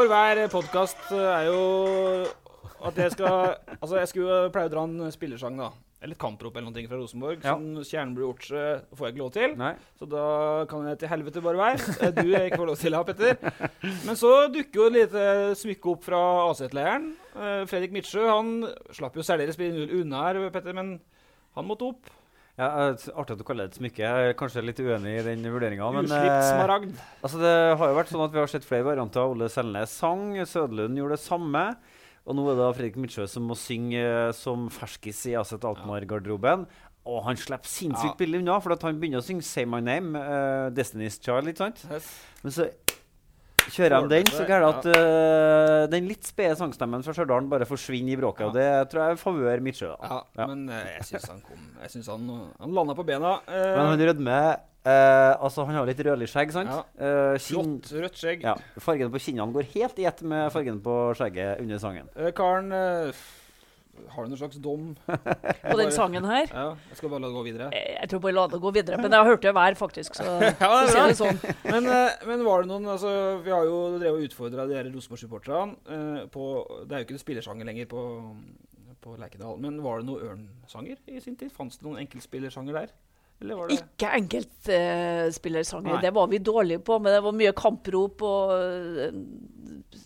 For hver podkast er jo at jeg skal Altså, jeg skulle jo pleie å dra en spillersang, da. Eller et kamprop eller noe fra Rosenborg. Ja. Som Kjernebru Ortse får jeg ikke lov til. Nei. Så da kan jeg til helvete bare være. Eh, Du jeg ikke får lov til, ja, Petter. Men så dukker jo et lite smykke opp fra AZ-leiren. Eh, Fredrik Midtsjø han slapp jo særdeles unna her, Petter, men han måtte opp. Ja, eh, artig at du kaller det et smykke. Jeg er kanskje litt uenig i den vurderinga. Men eh, altså, det har jo vært sånn at vi har sett flere varianter. Ole Selnes sang, Sødlund gjorde det samme. Og nå er det da Fredrik Midtsjø som må synge eh, som ferskis i Aset Altmar-garderoben. Og han slipper sinnssykt billig unna, for han begynner å synge 'Say My Name', uh, Destiny's Child, ikke sant? Men så kjører de den, så gærent at uh, den litt spede sangstemmen fra Stjørdal bare forsvinner i bråket. Og det tror jeg er favør Midtsjø. Ja, Ja. men eh, jeg syns han kom Jeg synes han, han landa på bena. Uh, Men han rødmer. Altså, han har litt rødlig skjegg, sant? Ja. Kinn- Flott rødt skjegg. Ja, Fargen på kinnene går helt i ett med fargen på skjegget under sangen. Karen, har du noen slags dom? På den sangen her. Ja, jeg skal bare la det gå videre. Eh, Jeg tror bare la det gå videre. Men jeg har hørt det hver, faktisk. Så Ja, det er det sånn. Men, eh, men var det noen altså, Vi har jo drevet og utfordra de Rosenborg-supporterne eh, på Det er jo ikke spillersanger lenger på, på Lerkendal. Men var det noen Ørn-sanger i sin tid? Fantes det noen enkeltspillersanger der? Eller var det Ikke enkeltspillersanger. Uh, det var vi dårlige på, men det var mye kamprop og uh,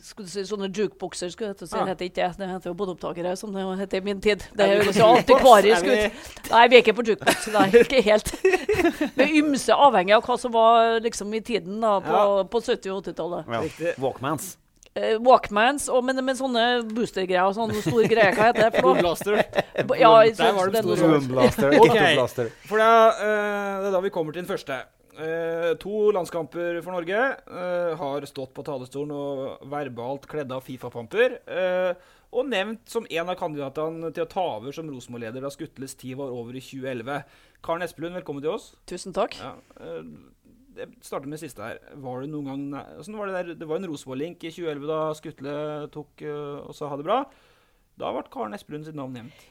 skulle si, sånne jukebokser. skulle jeg til å si. Ah. Det heter ikke det. Det heter jo båndopptakere, som det het i min tid. Det Er høres jo antikvarisk ut. Nei, vi er ikke på jukebox. Nei, ikke helt. Men ymse, avhengig av hva som var liksom i tiden da, på, Ja. på 70- og 80-tallet. Ja. Walkmans. Eh, Walkmans, og, men med sånne boostergreier og sånne store greier. Hva heter det Boomblaster. Ja, Der var det store. Boomblaster. okay. For da, uh, det er da vi kommer til den første. Uh, to landskamper for Norge. Uh, har stått på talerstolen og verbalt kledd av Fifa-pamper. Uh, og nevnt som en av kandidatene til å ta over som Rosenborg-leder da Skutles tid var over i 2011. Karen Espelund, velkommen til oss. Tusen takk. Ja, eh, jeg starter med det siste her. Var det noen gang hvordan var det, der? det var en Rosenborg-link i 2011 da Skutle tok uh, og sa ha det bra. Da ble Karen Espelund sitt navn nevnt.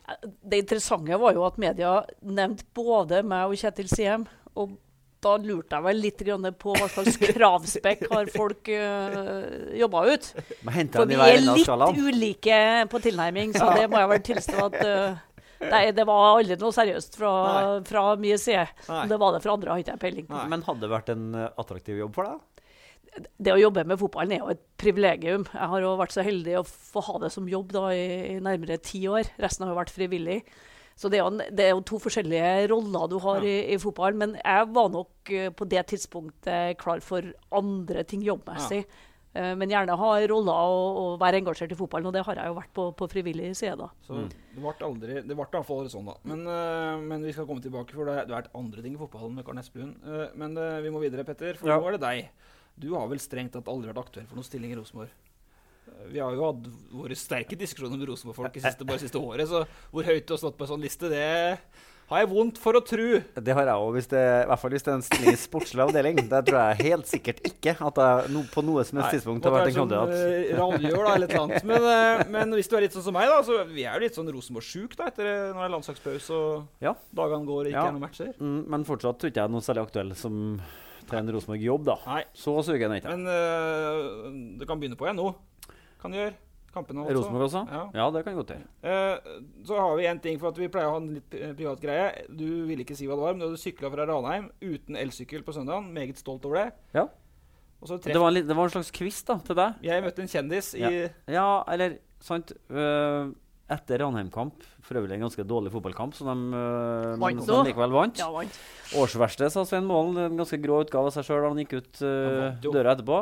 Det interessante var jo at media nevnte både meg og Kjetil Siem. Og da lurte jeg vel litt grann på hva slags kravspekk har folk uh, jobba ut. For vi er litt ulike på tilnærming, så det må jeg vel tilstå at eh, Nei, det var aldri noe seriøst fra, fra min side. Nei. Det var det fra andre, har ikke jeg peiling på. Nei. Men hadde det vært en eh, attraktiv jobb for deg? Det å jobbe med fotballen er jo et privilegium. Jeg har jo vært så heldig å få ha det som jobb da i, i nærmere ti år. Resten har jo vært frivillig. Så det er, jo, en- det er jo to forskjellige roller du har i, i fotballen. Men jeg var nok eh, på det tidspunktet klar for andre ting jobbmessig. Eh, men gjerne ha roller og, og være engasjert i fotballen, og det har jeg jo vært på, på frivillig side. da. Så det ble aldri Det ble iallfall aldri sånn, da. Men, eh, men vi skal komme tilbake, for det det har vært andre ting i fotballen med Karl Espelund. Eh, men eh, vi må videre, Petter, for Ja. nå er det deg. Du har vel strengt tatt aldri vært aktuell for noen stilling i Rosenborg? Eh, Vi har jo hatt våre sterke diskusjoner med Rosenborg-folk bare siste året, så hvor høyt du har stått på en sånn liste, det har jeg vondt for å tru. Det har jeg òg, i hvert fall hvis det er en i sportslig avdeling. Der tror jeg helt sikkert ikke at jeg no, på noe som helst tidspunkt har vært en kandidat. Som, uh, Raljør, da, eller et annet. Men, eh, men hvis du er litt sånn som meg, da, så vi er jo litt sånn Rosenborg-sjuk da, etter eh, når det er landslagspause og Ja. dagene går og ikke Ja. er noen matcher. Mm, men fortsatt tror ikke jeg er noe særlig aktuell som til en Rosenborg-jobb, da. Nei. Så sugen er ikke. Men uh, du kan begynne på igjen nå. Kan du gjøre. Kampene, altså. Rosenborg også? Ja. Ja, det kan godt gjøre. Eh, så har vi en ting, for at vi pleier å ha en litt privat greie. Du ville ikke si hva det var, men du hadde sykla fra Ranheim uten elsykkel på søndagen. Meget stolt over det. Ja. Det var, en, litt- det var en slags quiz da, til deg. Jeg møtte en kjendis i Ja. Ja, eller sant øh, Etter Ranheim-kamp, for øvrig en ganske dårlig fotballkamp, så de, øh, men som likevel vant. Ja, vant. Årsverste, sa Svein Målen. En ganske grå utgave av seg sjøl da han gikk ut øh, døra etterpå.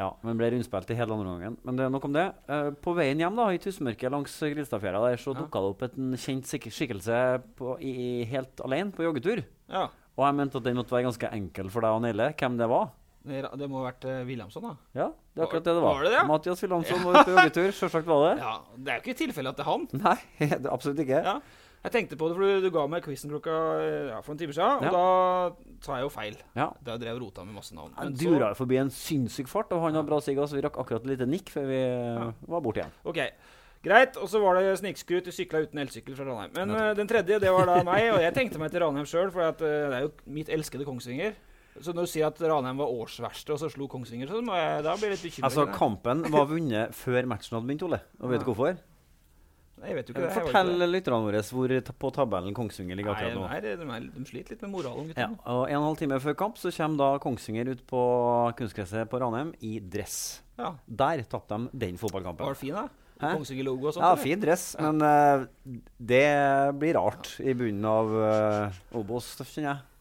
Ja, Men ble rundspilt i hele andre omgangen. Men det er nok om det. Uh, på veien hjem da, i tussmørket langs Grilstadfjæra der, så Ja. dukka det opp en kjent skikkelse på, i, helt alene på joggetur. Ja. Og jeg mente at den måtte være ganske enkel for deg å naile hvem det var. Det må ha vært uh, Williamson, da. Ja, det er akkurat det det var. Var det det? Mathias Williamson var ute på joggetur. Sjølsagt var det. Ja, Det er jo ikke tilfelle at det er han. Nei, det er absolutt ikke. Ja. Jeg tenkte på det, for du, du ga meg quizen klokka ja, for en time siden, og da tar jeg jo feil. Ja. Da drev rota med masse navn. Han Men så- dura jo forbi en sinnssyk fart, og han har bra sigg, så vi rakk akkurat et lite nikk før vi var borte igjen. Ok, Greit. Og så var det snikskrut. Du sykla uten elsykkel fra Ranheim. Men eh, den tredje, det var da meg, og jeg tenkte meg til Ranheim sjøl, for at, eh, det er jo mitt elskede Kongsvinger. Så når du sier at Ranheim var årsverste, og så slo Kongsvinger, så må jeg, da blir jeg litt bekymra. Altså, kampen var vunnet før matchen hadde begynt, Ole. Og vet du hvorfor? Jeg vet jo ikke det. Fortell lytterne våre hvor på tabellen Kongsvinger ligger akkurat nå. Nei, de, er, de, er, sliter litt med moralen, Ja, og En og en halv time før kamp så kommer da Kongsvinger ut på kunstgresset på Ranheim i dress. Ja. Der tapte de den fotballkampen. Var det fin, da? Kongsvinger-logo og sånt? Ja, fin dress, men uh, det blir rart i bunnen av uh, Obos, kjenner jeg.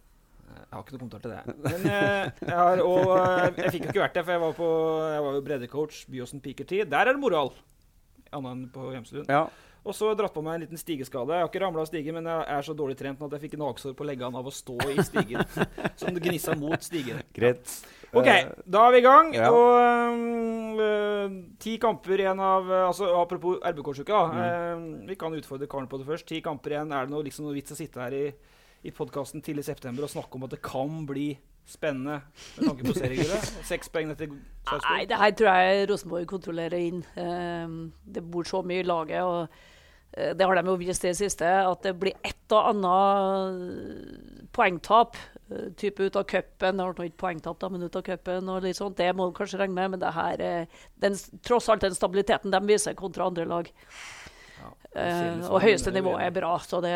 Jeg har ikke noe kommentar til det. Men eh, jeg har og eh, Jeg fikk jo ikke vært der, for jeg var, på, jeg var jo breddecoach Byåsen Piker 10. Der er det moral. Annet enn på Hjemselund. Ja. Og så har jeg dratt på meg en liten stigeskade. Jeg har ikke ramla av stigen, men jeg er så dårlig trent at jeg fikk gnagsår på leggene av å stå i stigen. som det gnissa mot stigen. Greit. OK, da er vi i gang. ja. Og øh, ti kamper igjen av altså Apropos RBK-sjuka. Mm. øh, vi kan utfordre Karen på det først. Ti kamper igjen. Er det noe, liksom, noe vits å sitte her i, i podkasten tidlig i september og snakke om at det kan bli spennende med tanke på seriegullet? Seks poeng etter Nei, det her tror jeg Rosenborg kontrollerer inn. Ehm, det bor så mye i laget, og eh, det har de jo vist det siste, at det blir et og annet poengtap. eh, type ut av cupen. Det nå ikke poengtap, da, men ut av cupen og litt sånt. Det må du kanskje regne med, men det her er den, tross alt den stabiliteten de viser kontra andre lag. Eh, og høyeste nivå er bra, så det,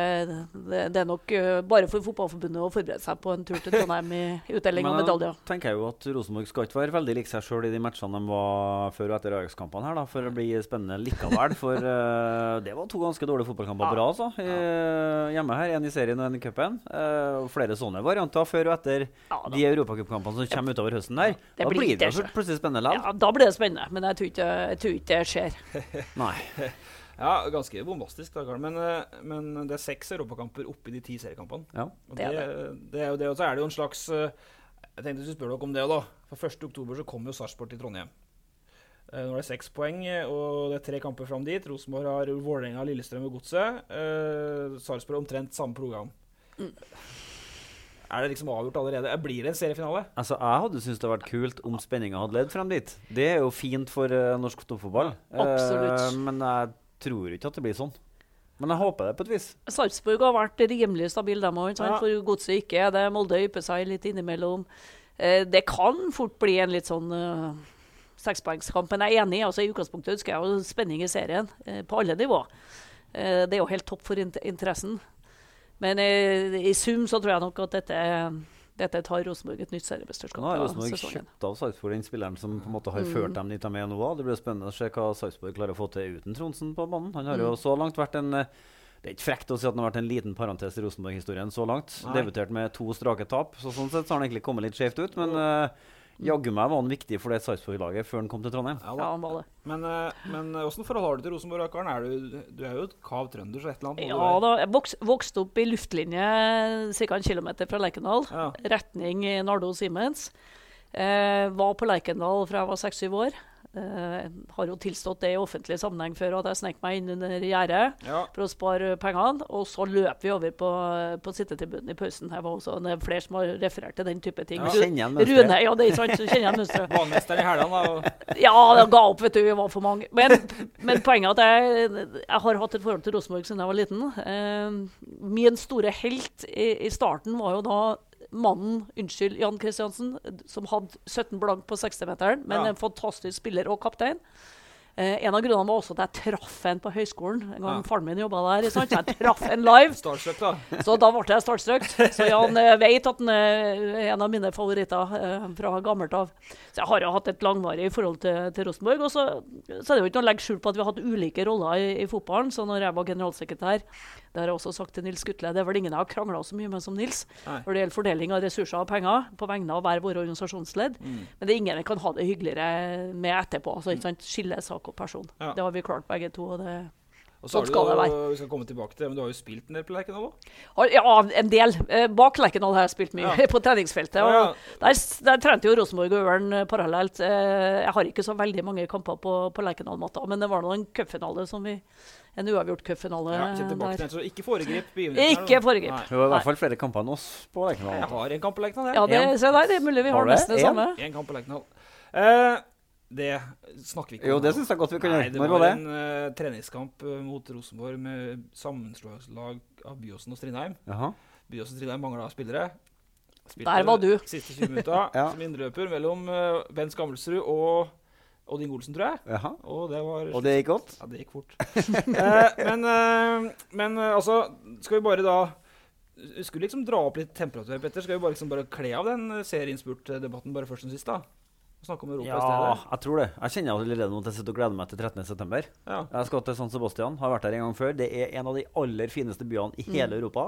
det, det er nok eh, bare for Fotballforbundet å forberede seg på en tur til Trondheim i utdeling av medaljer. Men tenker jeg jo at Rosenborg skal ikke være veldig lik seg sjøl i de matchene de var før og etter Ajax-kampene her, da, for det blir spennende likevel. For uh, det var to ganske dårlige fotballkamper Ja. bra, altså. I- Hjemme her, en i serien og en i cupen. Flere sånne varianter før og etter Ja, de europacupkampene som kommer utover høsten der. Det da blir det det, plutselig spennende likevel. Ja, da blir det spennende, men jeg tror ikke, jeg tror ikke det skjer. Nei. Ja, ganske bombastisk, da, Men, øh, men det er seks europakamper oppi de ti seriekampene. Ja. Og Det det, er det, er jo det, og så er det jo en slags eh, Jeg tenkte du spør dere om det, da. For 1. oktober så kommer jo Sarpsborg til Trondheim. Eh, Nå er det seks poeng, eh, og det er tre kamper fram dit. Rosenborg har Vålerenga, Lillestrøm og Godset. Uh, Sarpsborg omtrent samme program. Er det liksom avgjort allerede? Eh, Blir det en seriefinale? Altså, Jeg hadde syntes det hadde vært kult om spenninga hadde ledd frem dit. Det er jo fint for uh, norsk toppfotball. Absolutt. Uh, men jeg tror ikke at det blir sånn. Men jeg håper det på et vis. Sarpsborg har vært rimelig stabil, dem òg. Ja. For godset ikke er det. Molde ypper seg litt innimellom. Eh, det kan fort bli en litt sånn uh, sekspoengskamp, men jeg er enig. altså I utgangspunktet ønsker jeg jo spenning i serien, eh, på alle nivå. Eh, det er jo helt topp for int interessen. Men eh, i sum så tror jeg nok at dette, dette tar Rosenborg et nytt seriemesterskap. Nå har Rosenborg kjøpt av Sarpsborg den spilleren som på en måte har Mm. ført dem dit de er nå. Det blir spennende å se hva Sarpsborg klarer å få til uten Tronsen på banen. Han har jo Mm. så langt vært en Det er ikke frekt å si at han har vært en liten parentes i Rosenborg-historien så langt. Debutert med to strake tap, så sånn sett så har han egentlig kommet litt skjevt ut. Men uh, jaggu meg var han viktig for det Sarpsborg-laget før han kom til Trondheim. Ja, Ja, han var det. Men, eh, men eh, åssen forhold har du til Rosenborg, Karen? Er du, du er jo et kav trønder, så et eller annet Ja da, jeg voks, vokste opp i luftlinje ca. en kilometer fra Lerkendal. Ja. Retning Nardo Siemens. Eh, var på Lerkendal fra jeg var seks-syv år. Eh, har jo tilstått det i offentlig sammenheng før at jeg snek meg inn under gjerdet Ja. for å spare pengene. Og så løp vi over på, på sittetribunen i pausen. Her var også, det er flere som har referert til den type ting. Ja. Kjenner igjen mønsteret. Rune, ja, det er sant, så kjenner jeg mønsteret. Banemesteren i hælene, da. Ja, det ga opp, vet du. Vi var for mange. Men, men poenget er at jeg, jeg har hatt et forhold til Rosenborg siden jeg var liten. Uh, min store helt i, i starten var jo da mannen, unnskyld, Jan Kristiansen, som hadde 17 blank på 60-meteren, men Ja. en fantastisk spiller og kaptein. Eh, en av grunnene var også at jeg traff en på høyskolen. En gang Ja. faren min jobba der. sant? Så jeg traff en live. Starstruck, da. Så da ble jeg startstruck. Så Jan eh, vet at han er en av mine favoritter eh, fra gammelt av. Så jeg har jo hatt et langvarig forhold til, til Rosenborg. Og så, så er det jo ikke noe å legge skjul på at vi har hatt ulike roller i, i fotballen. Så når jeg var generalsekretær, det har jeg også sagt til Nils Gutle. det er vel ingen jeg har krangla så mye med som Nils Nei. når det gjelder fordeling av ressurser og penger på vegne av hver våre organisasjonsledd. Mm. Men det er ingen vi kan ha det hyggeligere med etterpå. Altså, ikke sant? Skille sak og person. Ja. Det har vi klart begge to. og det... Og så Sånn har du skal det jo, vi skal komme tilbake til det, men du har jo spilt en del på Lerkendal òg? Ja, en del. Eh, Bak Lerkendal har jeg spilt mye, Ja. på treningsfeltet. Ja, ja. Der, der trente jo Rosenborg og Ørn eh, parallelt. Eh, Jeg har ikke så veldig mange kamper på, på Lerkendal-matta, men det var nå en cupfinale som vi En uavgjort cupfinale Ja, ikke foregrip begivenheten. Ikke foregrip. Nei. Det var i hvert fall flere kamper enn oss på Lerkendal. Jeg har en kamp på Lerkendal, Ja, det, se der, det er mulig vi Har har nesten det En? samme. En kamp på Lerkendal. Uh, det snakker vi ikke om. Jo, det syns jeg godt vi kan gjøre. det Når var, det? en uh, treningskamp eh, mot Rosenborg med sammenslåingslag av Byåsen og Strindheim. Jaha. Byåsen og Strindheim mangla spillere. Spilte Der var du. Siste 20 minutter Ja. som indreløper mellom uh, Bent Skammelsrud og Odd Inge Olsen, tror jeg. Jaha. Og det var Og det gikk godt? Ja, det gikk fort. eh, men eh, men eh, altså, skal vi bare da skulle liksom dra opp litt temperatur, Petter. Skal vi bare, liksom bare kle av den eh, serieinnspurt-debatten bare først som sist, da? Snakke om Europa Ja, i stedet. jeg tror det. Jeg kjenner allerede nå at jeg sitter og gleder meg til 13.9. Ja. Jeg skal til San Sebastian. Har vært der en gang før. Det er en av de aller fineste byene i hele Europa.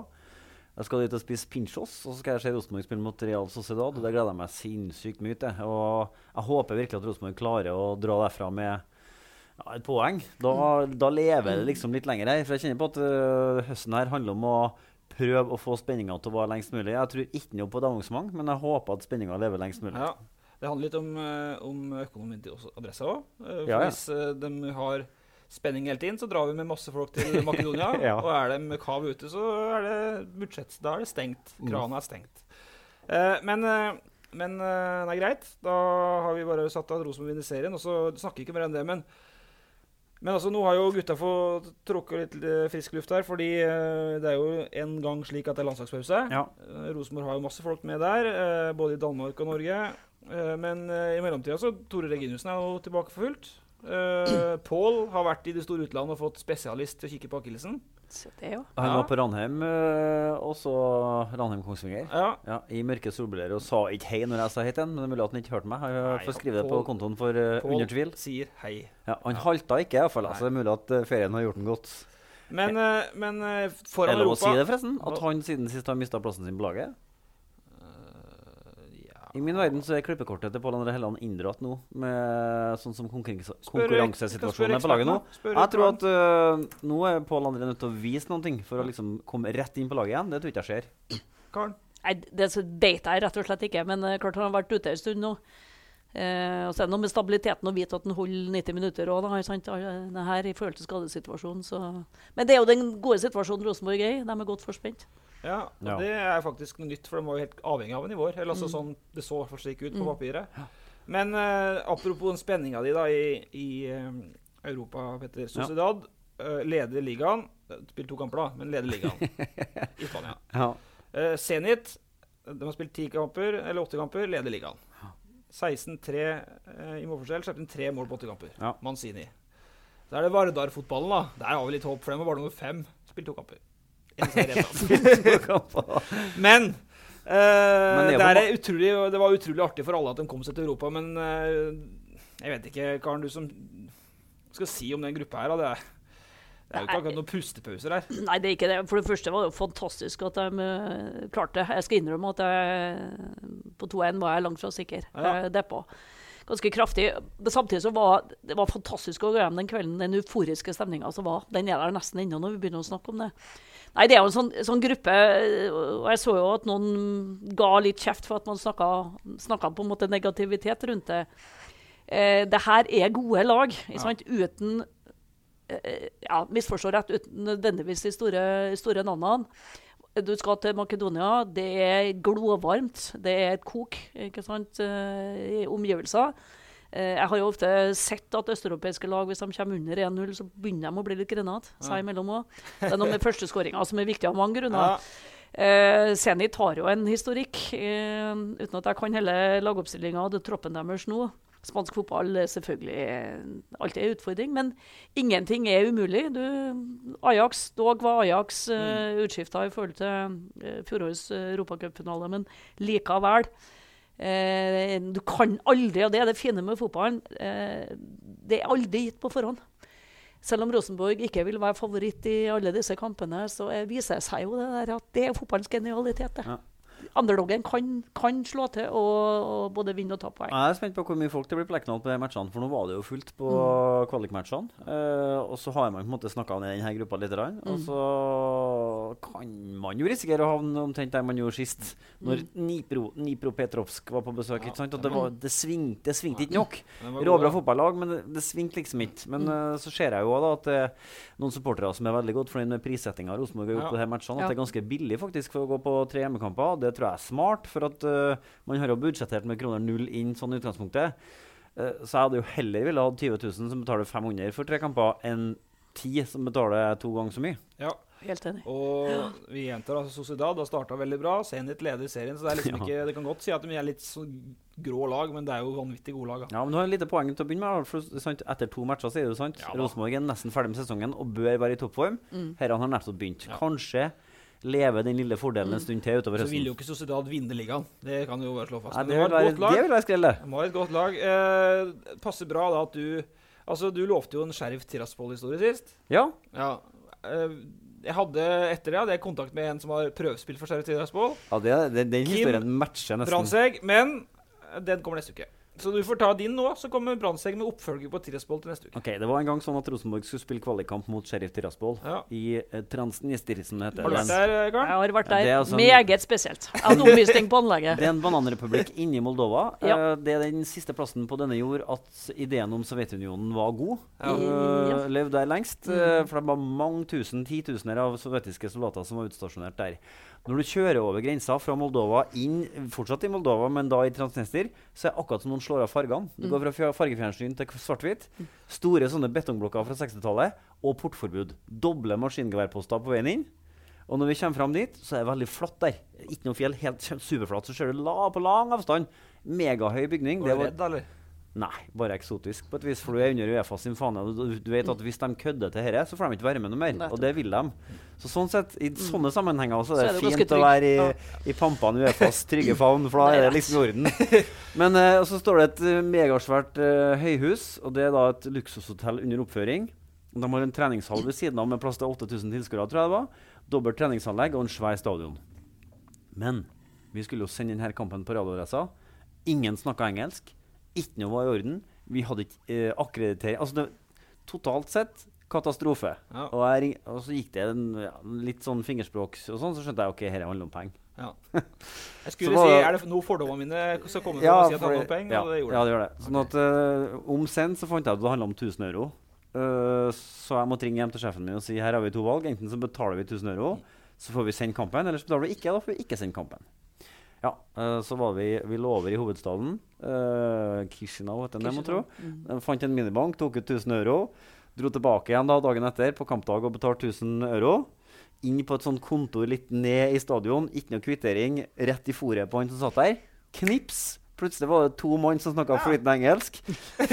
Jeg skal dit og spise pinchos, og så skal jeg se Rosenborg spille mot Real Sociedad. og Det gleder jeg meg sinnssykt mye til. Og jeg håper virkelig at Rosenborg klarer å dra derfra med ja, et poeng. Da, da lever det liksom litt lenger her. For jeg kjenner på at uh, høsten her handler om å prøve å få spenninga til å vare lengst mulig. Jeg tror ikke noe på et avansement, men jeg håper at spenninga lever lengst mulig. Ja. Det handler litt om, eh, om økonomien til adressa òg. Ja, ja. Hvis eh, de har spenning hele tiden, så drar vi med masse folk til Makedonia. Ja. Og er de kav ute, så er det budsjett. Da er det stengt. Mm. Krana er stengt. Eh, men eh, men det nei, greit. Da har vi bare satt at Rosenborg vinner serien. Og så snakker vi ikke mer enn det. Men, men altså, nå har jo gutta fått tråkke litt eh, frisk luft her. Fordi eh, det er jo en gang slik at det er landslagspause. Ja. Eh, Rosenborg har jo masse folk med der, eh, både i Danmark og Norge. Eh, men eh, i mellomtida så Tore Reginussen er jo tilbake for fullt. Uh, Pål har vært i det store utlandet og fått spesialist til å kikke på akillesen. Ja. Han var på Ranheim, uh, og så Ranheim-Kongsvinger. Ja, Ja, I mørke solbriller og sa ikke hei når jeg sa hei til han, men det er mulig at han ikke hørte meg. Jeg får skrive det på kontoen for uh, under tvil. sier hei. Ja, han halta ikke, iallfall. Altså, det er mulig at ferien har gjort ham godt. Men, eh, men Europa Er det lov å si det, forresten? At han siden sist har mista plassen sin på laget? I min verden så er klippekortet til Pål André Helland inndratt nå, med sånn som konkurransesituasjonen er på laget nå. Jeg tror at uh, nå er Pål André nødt til å vise noen ting for å liksom komme rett inn på laget igjen. Det tror ikke jeg skjer. Karl? Nei, det vet jeg rett og slett ikke, men uh, klart han har vært ute en stund nå. Uh, og så er det noe med stabiliteten å vite at han holder 90 minutter òg, det her i forhold til skadesituasjonen. Så. Men det er jo den gode situasjonen Rosenborg er i. De er godt forspent. Ja, og Ja. det er faktisk noe nytt, for de var jo helt avhengig av en i vår. Eller altså sånn, Det så for slik ut på papiret. Men uh, apropos den spenninga di da i, i eh, Europa, Petter. Sociedad uh, leder ligaen. Spilt to kamper, da, men leder ligaen i Spania. Ja. Uh, Zenit de har spilt ti kamper, eller åtte kamper, leder ligaen. 16-3 eh, i målforskjell. Slapp inn tre mål på åtte kamper. Ja. Manzini. Så er det Vardar-fotballen, da. Der har vi litt håp, for dem var bare nummer fem. Spilt to kamper. Men eh, det er utrolig, det var utrolig artig for alle at de kom seg til Europa, men uh, jeg vet ikke, Karen, du som skal si om den gruppa her. Det er, Det er jo ikke akkurat noen pustepauser her. Nei, det er ikke det. For det første var det jo fantastisk at de eh, klarte det. Jeg skal innrømme at jeg, på 2-1 var jeg langt fra sikker. Ja. Jeg deppa. Ganske kraftig. Men samtidig så var det var fantastisk å gå hjem den kvelden. Den euforiske stemninga som var. Den er der nesten ennå når vi begynner å snakke om det. Nei, det er jo en sånn, sånn gruppe Og jeg så jo at noen ga litt kjeft for at man snakka på en måte negativitet rundt det. Eh, det her er gode lag, ikke sant? uten eh, ja, misforstå rett, uten nødvendigvis de store, store navnene. Du skal til Makedonia. Det er glovarmt. Det er et kok ikke sant, eh, i omgivelser. Eh, Jeg har jo ofte sett at østeuropeiske lag, hvis de kommer under 1-0, så begynner de å bli litt grenat seg imellom òg. Det er noe med førsteskåringa som er viktig av mange grunner. Ja. Eh, Zenit har jo en historikk, eh, uten at jeg kan hele lagoppstillinga og troppen deres nå. Spansk fotball er selvfølgelig eh, alltid en utfordring, men ingenting er umulig. Du, Ajax, Dog var Ajax uh, utskifta i forhold til uh, fjorårets uh, europacupfinale, men likevel. Eh, du kan aldri, og det er det fine med fotballen, eh, det er aldri gitt på forhånd. Selv om Rosenborg ikke vil være favoritt i alle disse kampene, så viser det seg jo det der at det er fotballens genialitet. det. Ja. Underdoggen kan, kan slå til og, og både vinne og ta poeng. Jeg er spent på hvor mye folk det blir på Lerkendal på de matchene, for nå var det jo fullt på Mm. kvalikmatchene. Uh, og så har man på en måte snakka ned denne gruppa litt, grann, Mm. og så kan man jo risikere å havne omtrent der man gjorde sist, når Mm. Nipro, Nipro Petrovsk var på besøk. ikke sant? Og det, var, det, svingte, det svingte ikke nok. Råbra fotballag, men det, det svingte liksom ikke. Men Mm. eh, så ser jeg jo da at det er noen supportere som er veldig godt fornøyd med prissettinga Rosenborg har gjort Ja. på de matchene. At Ja. det er ganske billig faktisk for å gå på tre hjemmekamper. Det tror jeg er smart, for at uh, man har jo budsjettert med kroner null inn sånn i utgangspunktet. Uh, så jeg hadde jo heller ville hatt 20 000 som betaler 500 for tre kamper, enn 10 som betaler to ganger så mye. Ja. Helt enig. Og vi gjentar altså Sociedad har starta veldig bra. Zenit leder serien, så det er liksom Ja. ikke Det kan godt si at de er litt grå lag, men det er jo vanvittig gode lag. Da. Ja, men Du har et lite poeng til å begynne med. For, sant? Etter to matcher så er det jo sant. Ja. Rosenborg er nesten ferdig med sesongen og bør være i toppform. Herrene har nettopp begynt. Kanskje leve den lille fordelen en stund til utover Så vil høsten. jo ikke Sociedad vinne ligaen. Det kan jo bare slå fast. Nei, det, de vil være, det vil være skrell, det. De har et godt lag. Eh, passer bra da at du Altså, du lovte jo en Sheriff Tiraspol-historie sist. Ja. Ja. Eh, jeg hadde etter det hadde jeg kontakt med en som har prøvespilt for Sheriff Tiraspol. ja det, det, den Kim historien matcher nesten. Brandtzæg. Men den kommer neste uke. Så du får ta din nå, så kommer Brannsteg med oppfølger på Tiraspol til neste uke. Ok, Det var en gang sånn at Rosenborg skulle spille kvalikkamp mot Sheriff Tiraspol Ja. i uh, Transnister, som det heter. Har du vært der, er Jeg har vært der. Ja, altså- Meget spesielt. Jeg hadde omvisning på anlegget. Det er en bananrepublikk inni Moldova. Ja. Uh, det er den siste plassen på denne jord at ideen om Sovjetunionen var god. Ja. Uh, levde der lengst. Uh, for det var mange tusen, titusener av sovjetiske soldater som var utstasjonert der. Når du kjører over grensa fra Moldova inn, fortsatt i Moldova, men da i Transnester, så er det akkurat som noen slår av fargene. Du går fra fja- fargefjernsyn til svart-hvitt. Store sånne betongblokker fra 60-tallet og portforbud. Doble maskingeværposter på veien inn. Og når vi kommer fram dit, så er det veldig flatt der. Ikke noe fjell, helt superflatt. Så ser du la, på lang avstand. Megahøy bygning. Det var, redd, eller? Nei, bare eksotisk på et vis, for du er under Uefa sin fane. Du, du vet at hvis de kødder til dette, så får de ikke være med noe mer. Nettopp. Og det vil de. Så sånn sett, i sånne sammenhenger så er det, er det fint å være i, Ja. i pampene Uefas trygge favn, for da er er det liksom i orden. Men eh, så står det et eh, megasvært eh, høyhus, og det er da et luksushotell under oppføring. De har en treningshall ved siden av med plass til 8000 tilskuere, tror jeg det var. Dobbelt treningsanlegg og en svær stadion. Men vi skulle jo sende denne kampen på radioadressa. Ingen snakka engelsk. Ikke noe var i orden. Vi hadde ikke eh, akkreditering Altså det, totalt sett katastrofe. Ja. Og, jeg, og så gikk det en, ja, litt sånn fingerspråk og sånn, så skjønte jeg ok, dette handler om penger. Ja. Jeg skulle var si, er det noe fordommene mine som kommer fra å si at det handler om penger? ja, og det gjorde ja, det. det gjør det. Sånn at uh, Om sen så fant jeg ut at det handla om 1000 euro. Uh, så jeg måtte ringe hjem til sjefen min og si her har vi to valg. Enten så betaler vi 1000 euro, så får vi sende kampen. Eller så betaler vi ikke, da får vi ikke sende kampen. Ja, eh, så var vi, vi lå over i hovedstaden. Uh, Kishinev heter den, må tro. Mm. fant en minibank, tok ut 1000 euro. Dro tilbake igjen da dagen etter på kampdag og betalte 1000 euro. Inn på et sånt kontor litt ned i stadion. Ikke noe kvittering. Rett i fòret på han som satt der. Knips! Plutselig var det to mann som snakka flytende engelsk.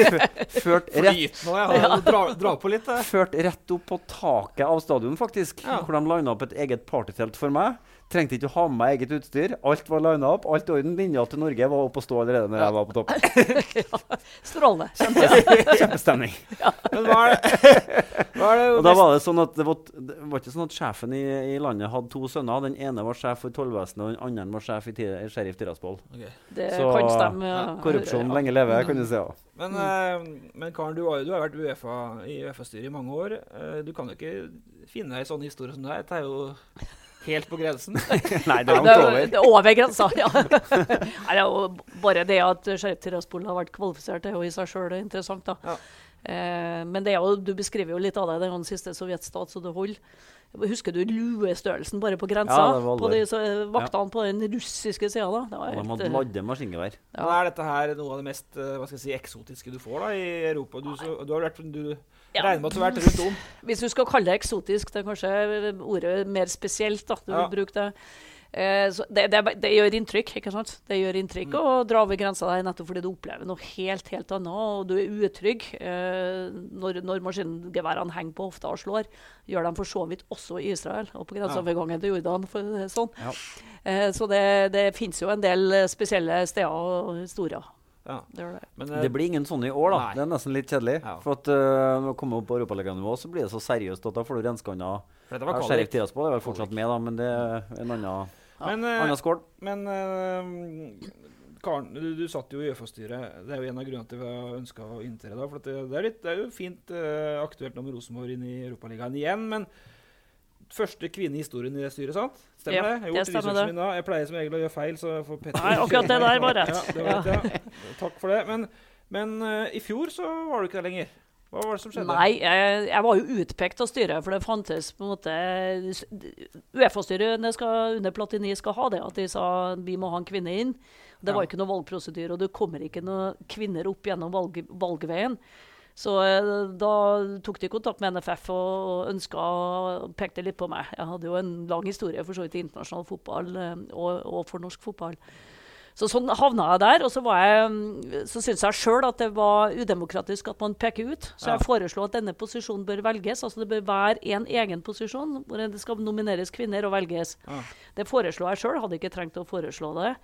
Ført rett, nå, ja. Dra, dra litt. eh. ført rett opp på taket av stadion, faktisk. Ja. Hvor de lina opp et eget partytelt for meg. Trengte ikke å ha med meg eget utstyr. Alt var lina opp. Alt i orden. Linja til Norge var oppe og stå allerede når jeg var på topp. Strålende. Kjempestemning. Men hva er det, hva er det Og da var det sånn at det var, det var ikke sånn at sjefen i, i landet hadde to sønner. Den ene var sjef for tollvesenet, og den andre var sjef i sheriff Tiraspol. Det Så, kan stemme. ja. Korrupsjon lenge leve, kan du si. Ja. Men, eh, men Karen, du har du har vært Uefa, i Uefa-styret i mange år. Eh, du kan jo ikke finne deg i sånne historier som det her. Helt på grensen. Nei, det er Ja, langt er- over. det er over grensa, ja. Nei, det er bare det at Sheriff Tiraspol har vært kvalifisert, er jo i seg sjøl interessant. da. Ja. Eh, men det er jo, du beskriver jo litt av det, det er jo den siste sovjetstat, så det holder. Husker du luestørrelsen bare på grensa? Ja, det var på de så, vaktene vaktene på den russiske sida, da. Det var helt, de hadde eh, maskingevær. Ja. er dette her noe av det mest eh, hva skal jeg si, eksotiske du får da i Europa? Du, så, du har vært, du Ja. regner med at du har vært rundt om. Hvis du skal kalle det eksotisk, det er kanskje ordet mer spesielt. da, du Ja. vil bruke det. Eh, så det, det, det gjør inntrykk, ikke sant? Det gjør inntrykk å dra over grensa der nettopp fordi du opplever noe helt helt annet, og du er utrygg eh, når, når maskingeværene henger på hofta og slår. Gjør de for så vidt også i Israel og på grenseovergangen til Jordan. for sånn. Ja. Eh, så det, det fins jo en del eh, spesielle steder og historier. Ja. Det det. Men, eh, Det blir ingen sånn i år, da. Nei. Det er nesten litt kjedelig. Ja. For at uh, når vi kommer opp på europaliganivå, så blir det så seriøst at da får du kvalik. Sheriff Tiraspol er vel fortsatt med, da, men det er en annen, Men, uh, annen skål. men uh, Karen, du, du satt jo i Uefa-styret. Det er jo en av grunnene til at vi har ønska å inntre da. For at det, det, er litt, det er jo fint eh, aktuelt nå med Rosenborg inn i Europaligaen igjen. Men første kvinne i historien i det styret, sant? Stemmer Ja, det? Jeg det stemmer det. min da. Jeg pleier som regel å gjøre feil, så jeg får Petter Nei, akkurat det der var rett. Ja, det var rett, ja. Takk for det. Men, men uh, i fjor så var du ikke der lenger. Hva var det som skjedde? Nei, jeg, jeg var jo utpekt av styret, for det fantes på en måte Uefa-styret under Platini skal ha det, at de sa vi må ha en kvinne inn. Det var ikke noe valgprosedyre, og det kommer ikke noen kvinner opp gjennom valg, valgveien. Så eh, da tok de kontakt med NFF og ønska pekte litt på meg. Jeg hadde jo en lang historie for så vidt i internasjonal fotball eh, og, og for norsk fotball. Så sånn havna jeg der. Og så, jeg, mm, så syntes jeg sjøl at det var udemokratisk at man peker ut. Så Ja. jeg foreslo at denne posisjonen bør velges. Altså det bør være en egen posisjon hvor det skal nomineres kvinner og velges. Ja. Det foreslo jeg sjøl, hadde ikke trengt å foreslå det.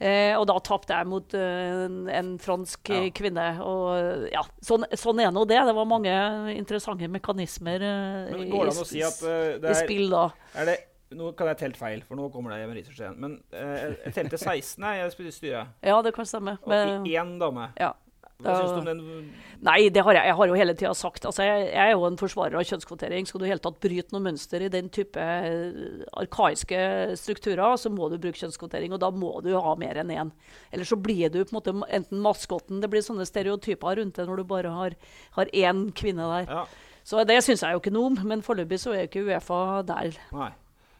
Eh, og da tapte jeg mot eh, en, fransk eh, Ja. kvinne. Og ja, sånn, sånn er nå det. Det var mange interessante mekanismer Men i, si at det i er, spill da. er det Nå kan jeg telt feil, for nå kommer det med research igjen. Men eh, jeg telte 16 jeg i styret. Ja, det kan stemme. Og Men- én dame. ja. Hva syns du om den? Nei, det har jeg, jeg har jo hele tida sagt. Altså, jeg, jeg er jo en forsvarer av kjønnskvotering. Skal du i hele tatt bryte noe mønster i den type eh, arkaiske strukturer, så må du bruke kjønnskvotering, og da må du ha mer enn én. Eller så blir du på en måte enten maskotten Det blir sånne stereotyper rundt det når du bare har, har én kvinne der. Ja, Så det syns jeg jo ikke noe om, men foreløpig så er jo ikke Uefa der. nei.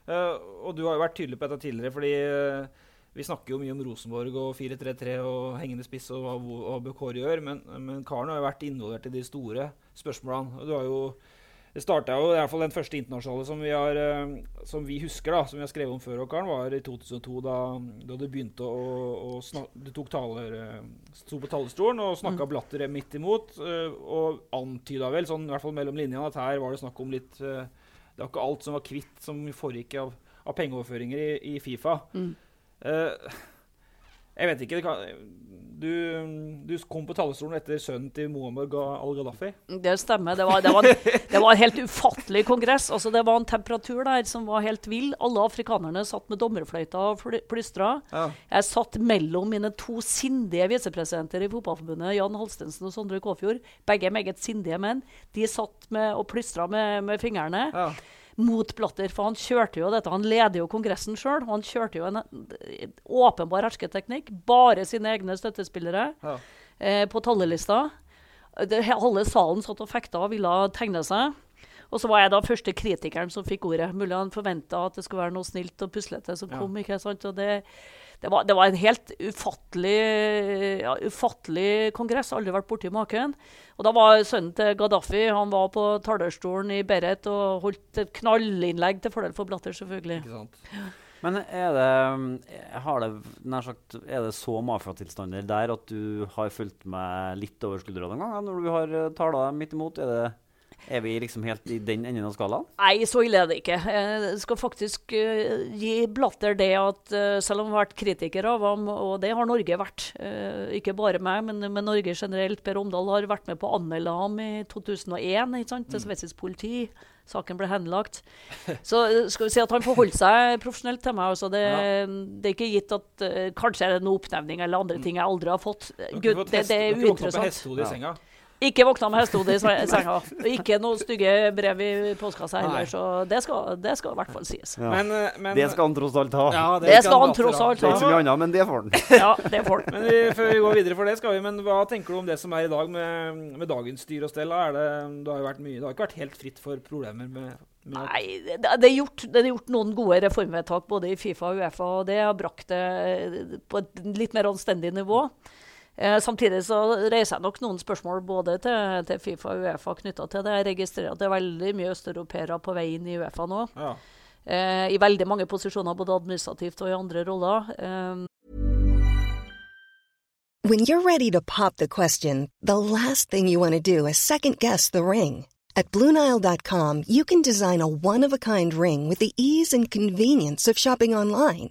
Uh, og du har jo vært tydelig på dette tidligere, fordi eh, vi snakker jo mye om Rosenborg og 4-3-3 og hengende spiss og hva, hva gjør, men, men Karen har jo vært involvert i de store spørsmålene. Du har jo det starta jo, i hvert fall Den første internasjonale som vi, har, eh, som vi husker, da, som vi har skrevet om før, Karen, var i 2002, da, da du begynte å, å snakke, Du tok taler, eh, sto på talerstolen og snakka Blatter midt imot, eh, og antyda vel, sånn, i hvert fall mellom linjene, at her var det snakk om litt Det var ikke alt som var kvitt som foregikk av, av pengeoverføringer i, i Fifa. Mm. Eh, jeg vet ikke du, du kom på talerstolen etter sønnen til Muammar al-Gaddafi. Det stemmer. Det var, det, var det var en helt ufattelig kongress. Altså, det var en temperatur der som var helt vill. Alle afrikanerne satt med dommerfløyta og plystra. Ja. Jeg satt mellom mine to sindige visepresidenter i Fotballforbundet, Jan Halstensen og Sondre Kåfjord. Begge meget sindige menn. De satt med og plystra med, med fingrene Ja. Mot Blatter, for han kjørte jo dette. Han leder jo kongressen sjøl. Han kjørte jo en eh, åpenbar hersketeknikk. Bare sine egne støttespillere Ja. eh, på tallelista. Halve salen satt og fekta og ville tegne seg. Og så var jeg da første kritikeren som fikk ordet. Mulig han forventa at det skulle være noe snilt og puslete som Ja. kom. ikke sant? Og det, det, var, det var en helt ufattelig, ja, ufattelig kongress. Aldri vært borti maken. Og da var sønnen til Gaddafi han var på talerstolen i Beret og holdt et knallinnlegg til fordel for Blatter, selvfølgelig. Ikke sant? Men er det, det, sagt, er det så mafiatilstander der at du har fulgt med litt over skuldra noen gang? når du har uh, tala midt imot? Er det Er vi liksom helt i den enden av skalaen? Nei, så ille er det ikke. Jeg skal faktisk eh, gi Blatter det at eh, selv om vi har vært kritikere av ham, og det har Norge vært, eh, ikke bare meg, men, men Norge generelt Per Omdal har vært med på å anmelde ham i 2001 ikke sant, til sveitsisk politi. Saken ble henlagt. Så eh, skal vi si at han forholdt seg profesjonelt til meg. Altså det, det er ikke gitt at eh, Kanskje er det noen oppnevning eller andre ting jeg aldri har fått. Gud, fått det, er det du kan er ikke våknet i uinteressant. Ikke våkna med hestehode i senga. Ikke noe stygge brev i postkassa Nei. heller, så det skal, det skal i hvert fall sies. Ja. Men, eh, men Det skal han tross alt ha. ja, Det skal han tross alt Det er ikke så mye annet, men det får han. Ja, det får han. Men vi, før vi går videre for det, skal vi, men hva tenker du om det som er i dag med, med dagens styr og stell? Er det, det, har jo vært mye, det har ikke vært helt fritt for problemer med, med Nei, det, det, er gjort, det er gjort noen gode reformvedtak både i Fifa og Uefa, og det har brakt det på et litt mer anstendig nivå. Eh, samtidig så reiser jeg nok noen spørsmål både til, til Fifa og Uefa knytta til det. Jeg registrerer at det er veldig mye østeuropeere på vei inn i Uefa nå. ja. Eh, I veldig mange posisjoner, både administrativt og i andre roller. Eh, When you're ready to pop the question, the last thing you want to do is second guess the ring. At Bluenile.com, you can design a one of a kind ring with the ease and convenience of shopping online.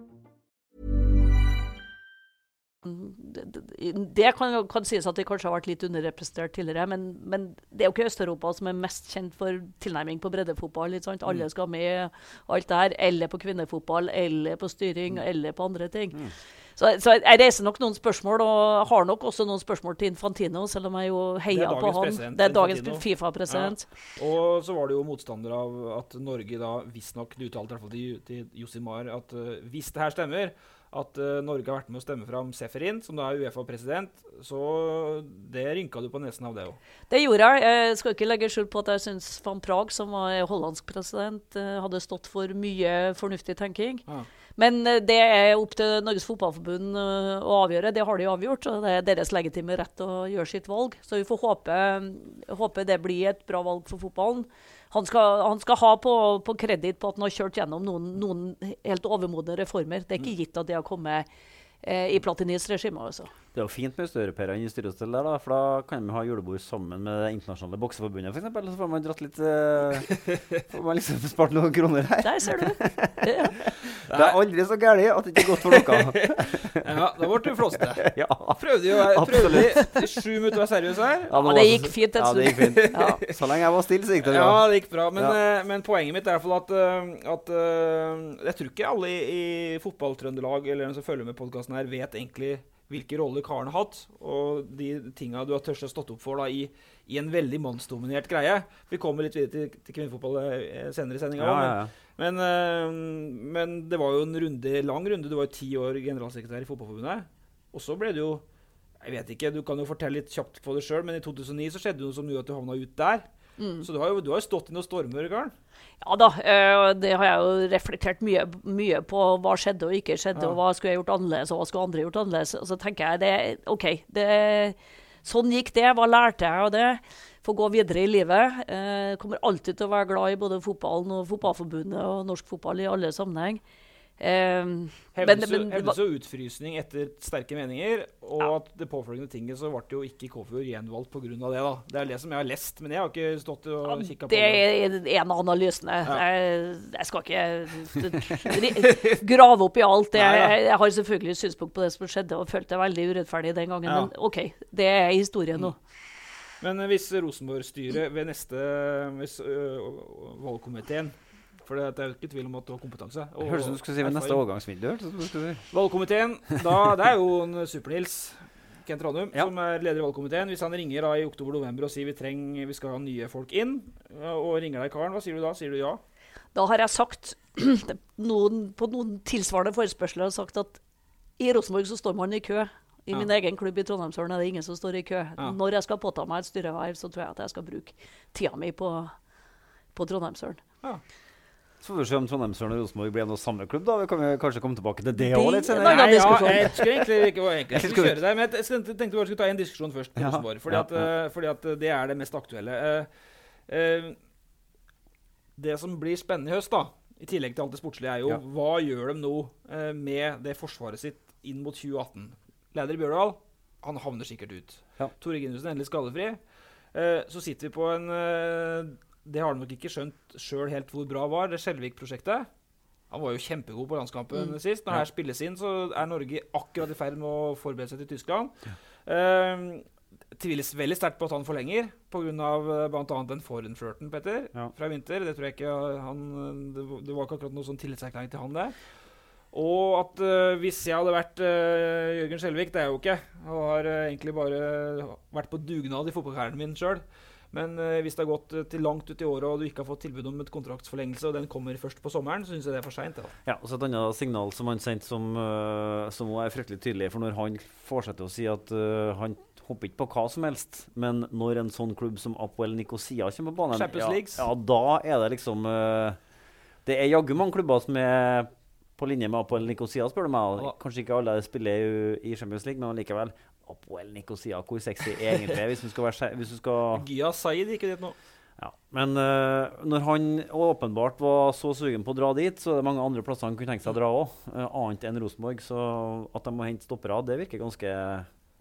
Det, kan, kan sies at de kanskje har vært litt underrepresentert tidligere, men, men det er jo ikke Øst-Europa som er mest kjent for tilnærming på breddefotball. Sant? Alle skal med, alt det her. Eller på kvinnefotball, eller på styring, eller på andre ting. Så, så jeg reiser nok noen spørsmål, og har nok også noen spørsmål til Infantino, selv om jeg jo heier på han. Det er dagens Fifa-president. Ja. Og så var det jo motstander av at Norge da visstnok Det uttalte i hvert fall til Josimar at uh, hvis det her stemmer, at uh, Norge har vært med å stemme fram Seferin, som da er Uefa-president, så det rynka du på nesen av det òg. Det gjorde jeg. Jeg skal ikke legge skjul på at jeg syns van Praag, som var hollandsk president, eh, hadde stått for mye fornuftig tenking. Ja. Men eh, det er opp til Norges Fotballforbund å avgjøre. Det har de avgjort, og det er deres legitime rett å gjøre sitt valg. Så vi får håpe, håpe det blir et bra valg for fotballen. Han skal, han skal ha på, på kreditt på at han har kjørt gjennom noen, noen helt overmodne reformer. Det er ikke gitt at det har kommet eh, i Platinis regime. Altså. Det er jo fint med østeuropeere i til der, da, for da kan vi ha julebord sammen med Det internasjonale bokseforbundet, f.eks. Så får man dratt litt uh, Får man liksom spart noen kroner her. Der ser du. Ja. Det er aldri så galt at det ikke er godt for noe. Ja, da ble du flåsete. ja. Prøvde jo prøvde i sju minutter å være seriøs her. Ja, det gikk fint en Ja, det gikk fint. Ja. Så lenge jeg var stille, så gikk det bra. Ja, det gikk bra. Men, Ja. eh, men poenget mitt er iallfall at, eh, at jeg tror ikke alle i, i fotballtrøndelag eller de som følger med podkasten her, vet egentlig hvilke roller karen har hatt, og de tinga du har tørst å stått opp for da, i, i en veldig mannsdominert greie. Vi kommer litt videre til, til kvinnefotball eh, senere i sendinga. Ja, ja, ja. Men, eh, men det var jo en runde, lang runde. Du var jo ti år generalsekretær i Fotballforbundet. Og så ble du jo Jeg vet ikke, du kan jo fortelle litt kjapt for deg sjøl, men i 2009 så skjedde det noe som gjorde at du havna ut der. Mm. Så du har jo, du har stått i noen stormer, Garn. Ja da, eh, det har jeg jo reflektert mye, mye på. Hva skjedde og ikke skjedde, og hva skulle jeg gjort annerledes, og hva skulle andre gjort annerledes. Og så tenker jeg det, OK, det, sånn gikk det. Hva lærte jeg av det? Får gå videre i livet. Eh, kommer alltid til å være glad i både fotballen og Fotballforbundet og norsk fotball i alle sammenheng. Eh, men, men- hevdes jo utfrysning etter sterke meninger, og at det påfølgende tinget så ble jo ikke Kåfjord gjenvalgt pga. det. da. Det er det som jeg har lest, men jeg har ikke stått og kikka på Det det. er en av analysene. Ja. Jeg, jeg skal ikke grave opp i alt. Jeg, jeg har selvfølgelig synspunkt på det som skjedde, og følte det veldig urettferdig den gangen. Ja. Men OK, det er historie nå. Men eh, hvis Rosenborg-styret ved neste hvis, øh, valgkomiteen For det er jo ikke tvil om at du har kompetanse. og Høres ut som du skulle si ved neste overgangsvindu. hørtes. Valgkomiteen, da, det er jo en Super-Nils Kent Ranum, som er leder i valgkomiteen. Hvis han ringer da i oktober-november og sier vi trenger, vi skal ha nye folk inn, og ringer deg, karen, hva sier du da? Sier du ja? Da har jeg sagt noen, på noen tilsvarende forespørsler har jeg sagt at i Rosenborg så står man i kø. I Ja. min egen klubb i Trondheimsølen er det ingen som står i kø. Ja. Når jeg skal påta meg et styreverv, så tror jeg at jeg skal bruke tida mi på, på Trondheimsølen. Så får vi se om Trondheimsølen og Rosenborg blir noe samme klubb. da. Vi kan kanskje komme tilbake til det Det òg litt er senere. Nei, ja, jeg skulle egentlig ikke egentlig Jeg skulle kjøre deg, men jeg tenkte bare skulle ta en diskusjon først på Ja, Rosenborg. Fordi, ja, at, eh, fordi at det er det mest aktuelle. Eh, eh, det som blir spennende i høst, da, i tillegg til alt det sportslige, er jo Ja. hva gjør de nå med det forsvaret sitt inn mot 2018? Leder Bjørdal han havner sikkert ut. Ja. Tore Ginussen er endelig skadefri. Eh, så sitter vi på en Det har de nok ikke skjønt sjøl helt hvor bra var, det Skjelvik-prosjektet. Han var jo kjempegod på landskampen Mm. sist. Når Ja. her spilles inn, så er Norge akkurat i ferd med å forberede seg til Tyskland. Eh, tviles veldig sterkt på at han forlenger, pga. bl.a. den foreign-flørten, Petter, Ja. fra vinter. Det tror jeg ikke han Det, var- det var ikke akkurat noe sånn tillitserklæring til han det. Og at uh, hvis jeg hadde vært uh, Jørgen Skjelvik, det er jeg jo ikke. Jeg har eh, egentlig bare vært på dugnad i fotballkarrieren min sjøl. Men eh, hvis det har gått eh, til langt ut i året, og du ikke har fått tilbud om et kontraktsforlengelse, og den kommer først på sommeren, så syns jeg det er for seint. Ja, og så Et annet signal som han sendte, som, uh, som er fryktelig tydelig. For når han fortsetter å si at uh, han hopper ikke på hva som helst, men når en sånn klubb som Apoel Nikosia kommer på banen, ja, ja, da er det liksom uh, Det er jaggu mange klubber som er på linje med Apoel Nikosia, spør du meg. Kanskje ikke alle spiller i, i Champions League, men likevel. Apoel Nicosia, hvor sexy egentlig hvis du skal være hvis du skal Gya Said gikk jo dit nå. ja, Men uh, når han åpenbart var så sugen på å dra dit, så er det mange andre plasser han kunne tenkt seg å dra òg, annet enn Rosenborg. Så at de må hente stoppere, det virker ganske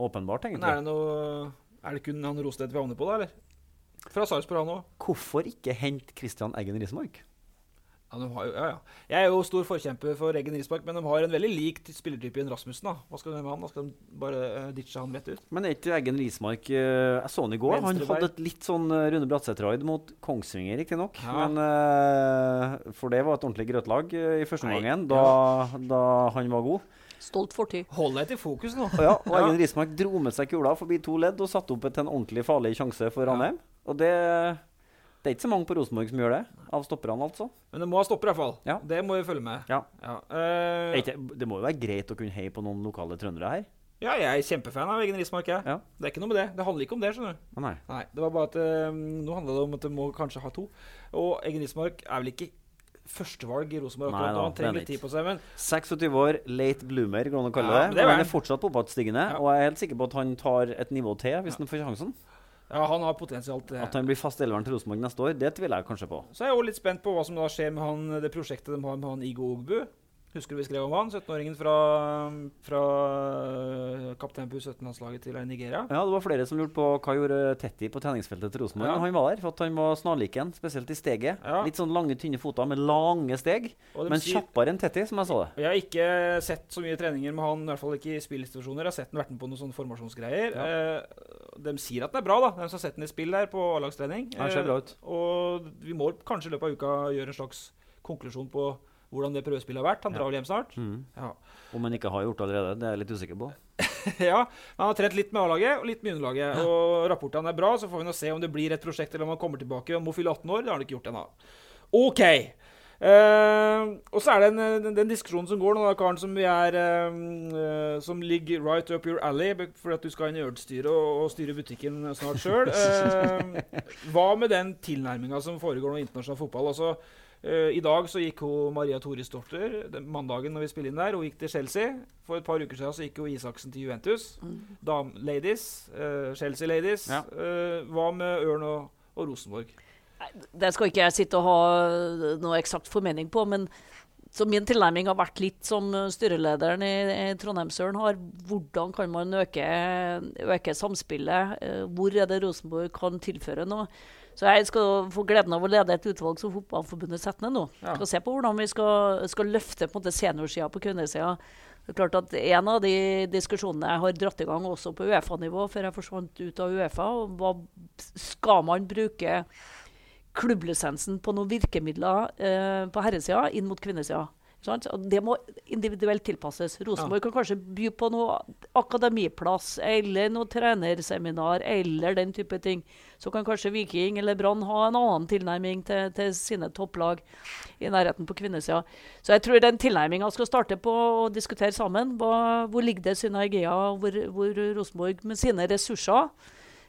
åpenbart, Men er det noe Er det kun han Rostedt vi havner på, da, eller? Fra Sarpsborg, han òg. Hvorfor ikke hente Christian Eggen Rismark? Ja, de har jo, ja, ja. Jeg er jo stor forkjemper for Eggen Rismark, men de har en veldig lik spillertype enn Rasmussen. da. Hva skal de med han? Da skal de bare uh, ditche han rett ut? Men er ikke Eggen Rismark uh, Jeg så han i går. Han hadde et litt sånn eh, Rune Bratseth-raid mot Kongsvinger, riktignok. Ja. Men uh, For det var et ordentlig grøtlag eh, i første omgang, omgangen, da, da han var god. Stolt fortid. Hold deg til fokus nå. Ja, og Egen Eggen Rismark dro med seg kula forbi to ledd og satte opp et, en ordentlig farlig sjanse for Ranheim. Og det, det er ikke så mange på Rosenborg som gjør det, av stopperne, altså. Men det må ha stopper, iallfall. Ja. Det må vi følge med. Ja. Ja, Det, eh, det må jo være greit å kunne heie på noen lokale trøndere her. ja jeg er kjempefan av Egen Rismark. Jeg. Ja. Det er ikke noe med det. Det handler ikke om det. skjønner du. Nei. Nei, det var bare at uh, Nå handla det om at du må kanskje ha to. Og Egen Rismark er vel ikke førstevalg i Rosenborg akkurat nå. Han trenger er litt tid på seg. Men 26 år, late bloomer, går det an å kalle Ja, det. men det er han han. er fortsatt på oppadstigende, Ja. og jeg er helt sikker på at han tar et nivå til hvis han får sjansen. Ja, han har potensial til At han blir fast elveren til Rosenborg neste år, det tviler jeg kanskje på. Så er jeg også litt spent på hva som da skjer med han, det prosjektet de har med han Igo Ogbu. Husker du vi skrev om han? 17-åringen fra, fra kaptein på U17-landslaget til Nigeria. Ja, det var flere som lurte på hva gjorde Tetti på treningsfeltet til Rosenborg. Ja. Han var der, for at han var snarlik en, spesielt i steget. Ja. Litt sånn lange, tynne føtter med lange steg, men sier- kjappere enn Tetti, som jeg så det. Jeg har ikke sett så mye treninger med han, i hvert fall ikke i spillinstitusjoner. Jeg har sett han vært med på noen sånne formasjonsgreier. Ja. de sier at den er bra, da, de som har sett han i spill der på A-lagstrening. Ja. Eh, og vi må kanskje i løpet av uka gjøre en slags konklusjon på hvordan det prøvespillet har vært. Han drar vel hjem snart. Mm. Ja. Om han ikke har gjort det allerede, det er jeg litt usikker på. ja, men Han har trent litt med A-laget og litt med underlaget. Og rapportene er bra, så får vi nå se om det blir et prosjekt eller om han kommer tilbake og må fylle 18 år. Det har han ikke gjort ennå. OK. Uh, og så er det en, den, den diskusjonen som går nå, da, Karen, som, vi er, uh, som ligger right up your alley, for fordi at du skal inn i Øl-styret og, og styre butikken snart sjøl. hva med den tilnærminga som foregår nå i internasjonal fotball? Altså, eh, I dag så gikk hun Maria Torisdotter den mandagen når vi spiller inn der. Hun gikk til Chelsea. For et par uker siden så gikk hun Isaksen til Juventus. Dam ladies, uh, Chelsea ladies. Ja. Uh, hva med Ørn og, og Rosenborg? Det skal ikke jeg sitte og ha noe eksakt formening på, men så min tilnærming har vært litt som styrelederen i, i Trondheimsøren har. Hvordan kan man øke, øke samspillet? Hvor er det Rosenborg kan tilføre noe? Så jeg skal få gleden av å lede et utvalg som Fotballforbundet setter ned nå. Ja. Skal se på hvordan vi skal, skal løfte på seniorsida på kvinnesida. Det er klart at En av de diskusjonene jeg har dratt i gang også på Uefa-nivå, før jeg forsvant ut av Uefa, hva skal man bruke klubblisensen på noen virkemidler eh, på herresida inn mot kvinnesida. Det må individuelt tilpasses. Rosenborg kan kanskje by på noe akademiplass eller noe trenerseminar eller den type ting. Så kan kanskje Viking eller Brann ha en annen tilnærming til, til sine topplag i nærheten på kvinnesida. Så jeg tror den tilnærminga skal starte på å diskutere sammen. Hva, hvor ligger det synergier, hvor, hvor Rosenborg med sine ressurser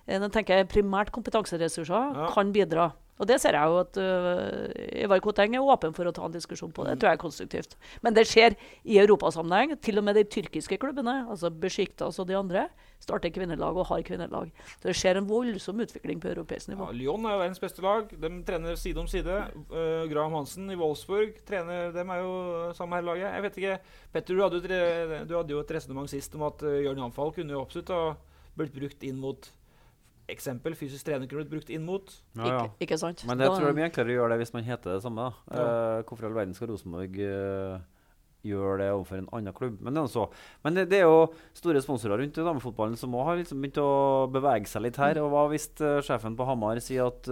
eh, nå tenker jeg primært kompetanseressurser, Ja. kan bidra. Og det ser jeg jo at uh, Ivar Koteng er åpen for å ta en diskusjon på. Det tror jeg er konstruktivt. Men det skjer i europasammenheng. Til og med de tyrkiske klubbene, altså Besjiktas og de andre, starter kvinnelag og har kvinnelag. Så det skjer en voldsom utvikling på europeisk nivå. Ja, Lyon er jo verdens beste lag. De trener side om side. Uh, Graham Hansen i Wolfsburg trener Dem er jo samme herrelaget. Jeg vet ikke. Petter, du hadde jo et, du et resonnement sist om at uh, Jørn Janfall kunne jo absolutt ha blitt brukt inn mot Eksempel fysisk trener kunne blitt brukt inn mot. Ja, ja. Ikke, ikke sant? Men jeg tror det er mye enklere å gjøre det hvis man heter det samme. da. Ja. Uh, hvorfor i all verden skal Rosenborg uh, gjøre det overfor en annen klubb? Men det er, så. Men det, det er jo store sponsorer rundt i damefotballen som også har liksom begynt å bevege seg litt her. Og hva hvis uh, sjefen på Hamar sier at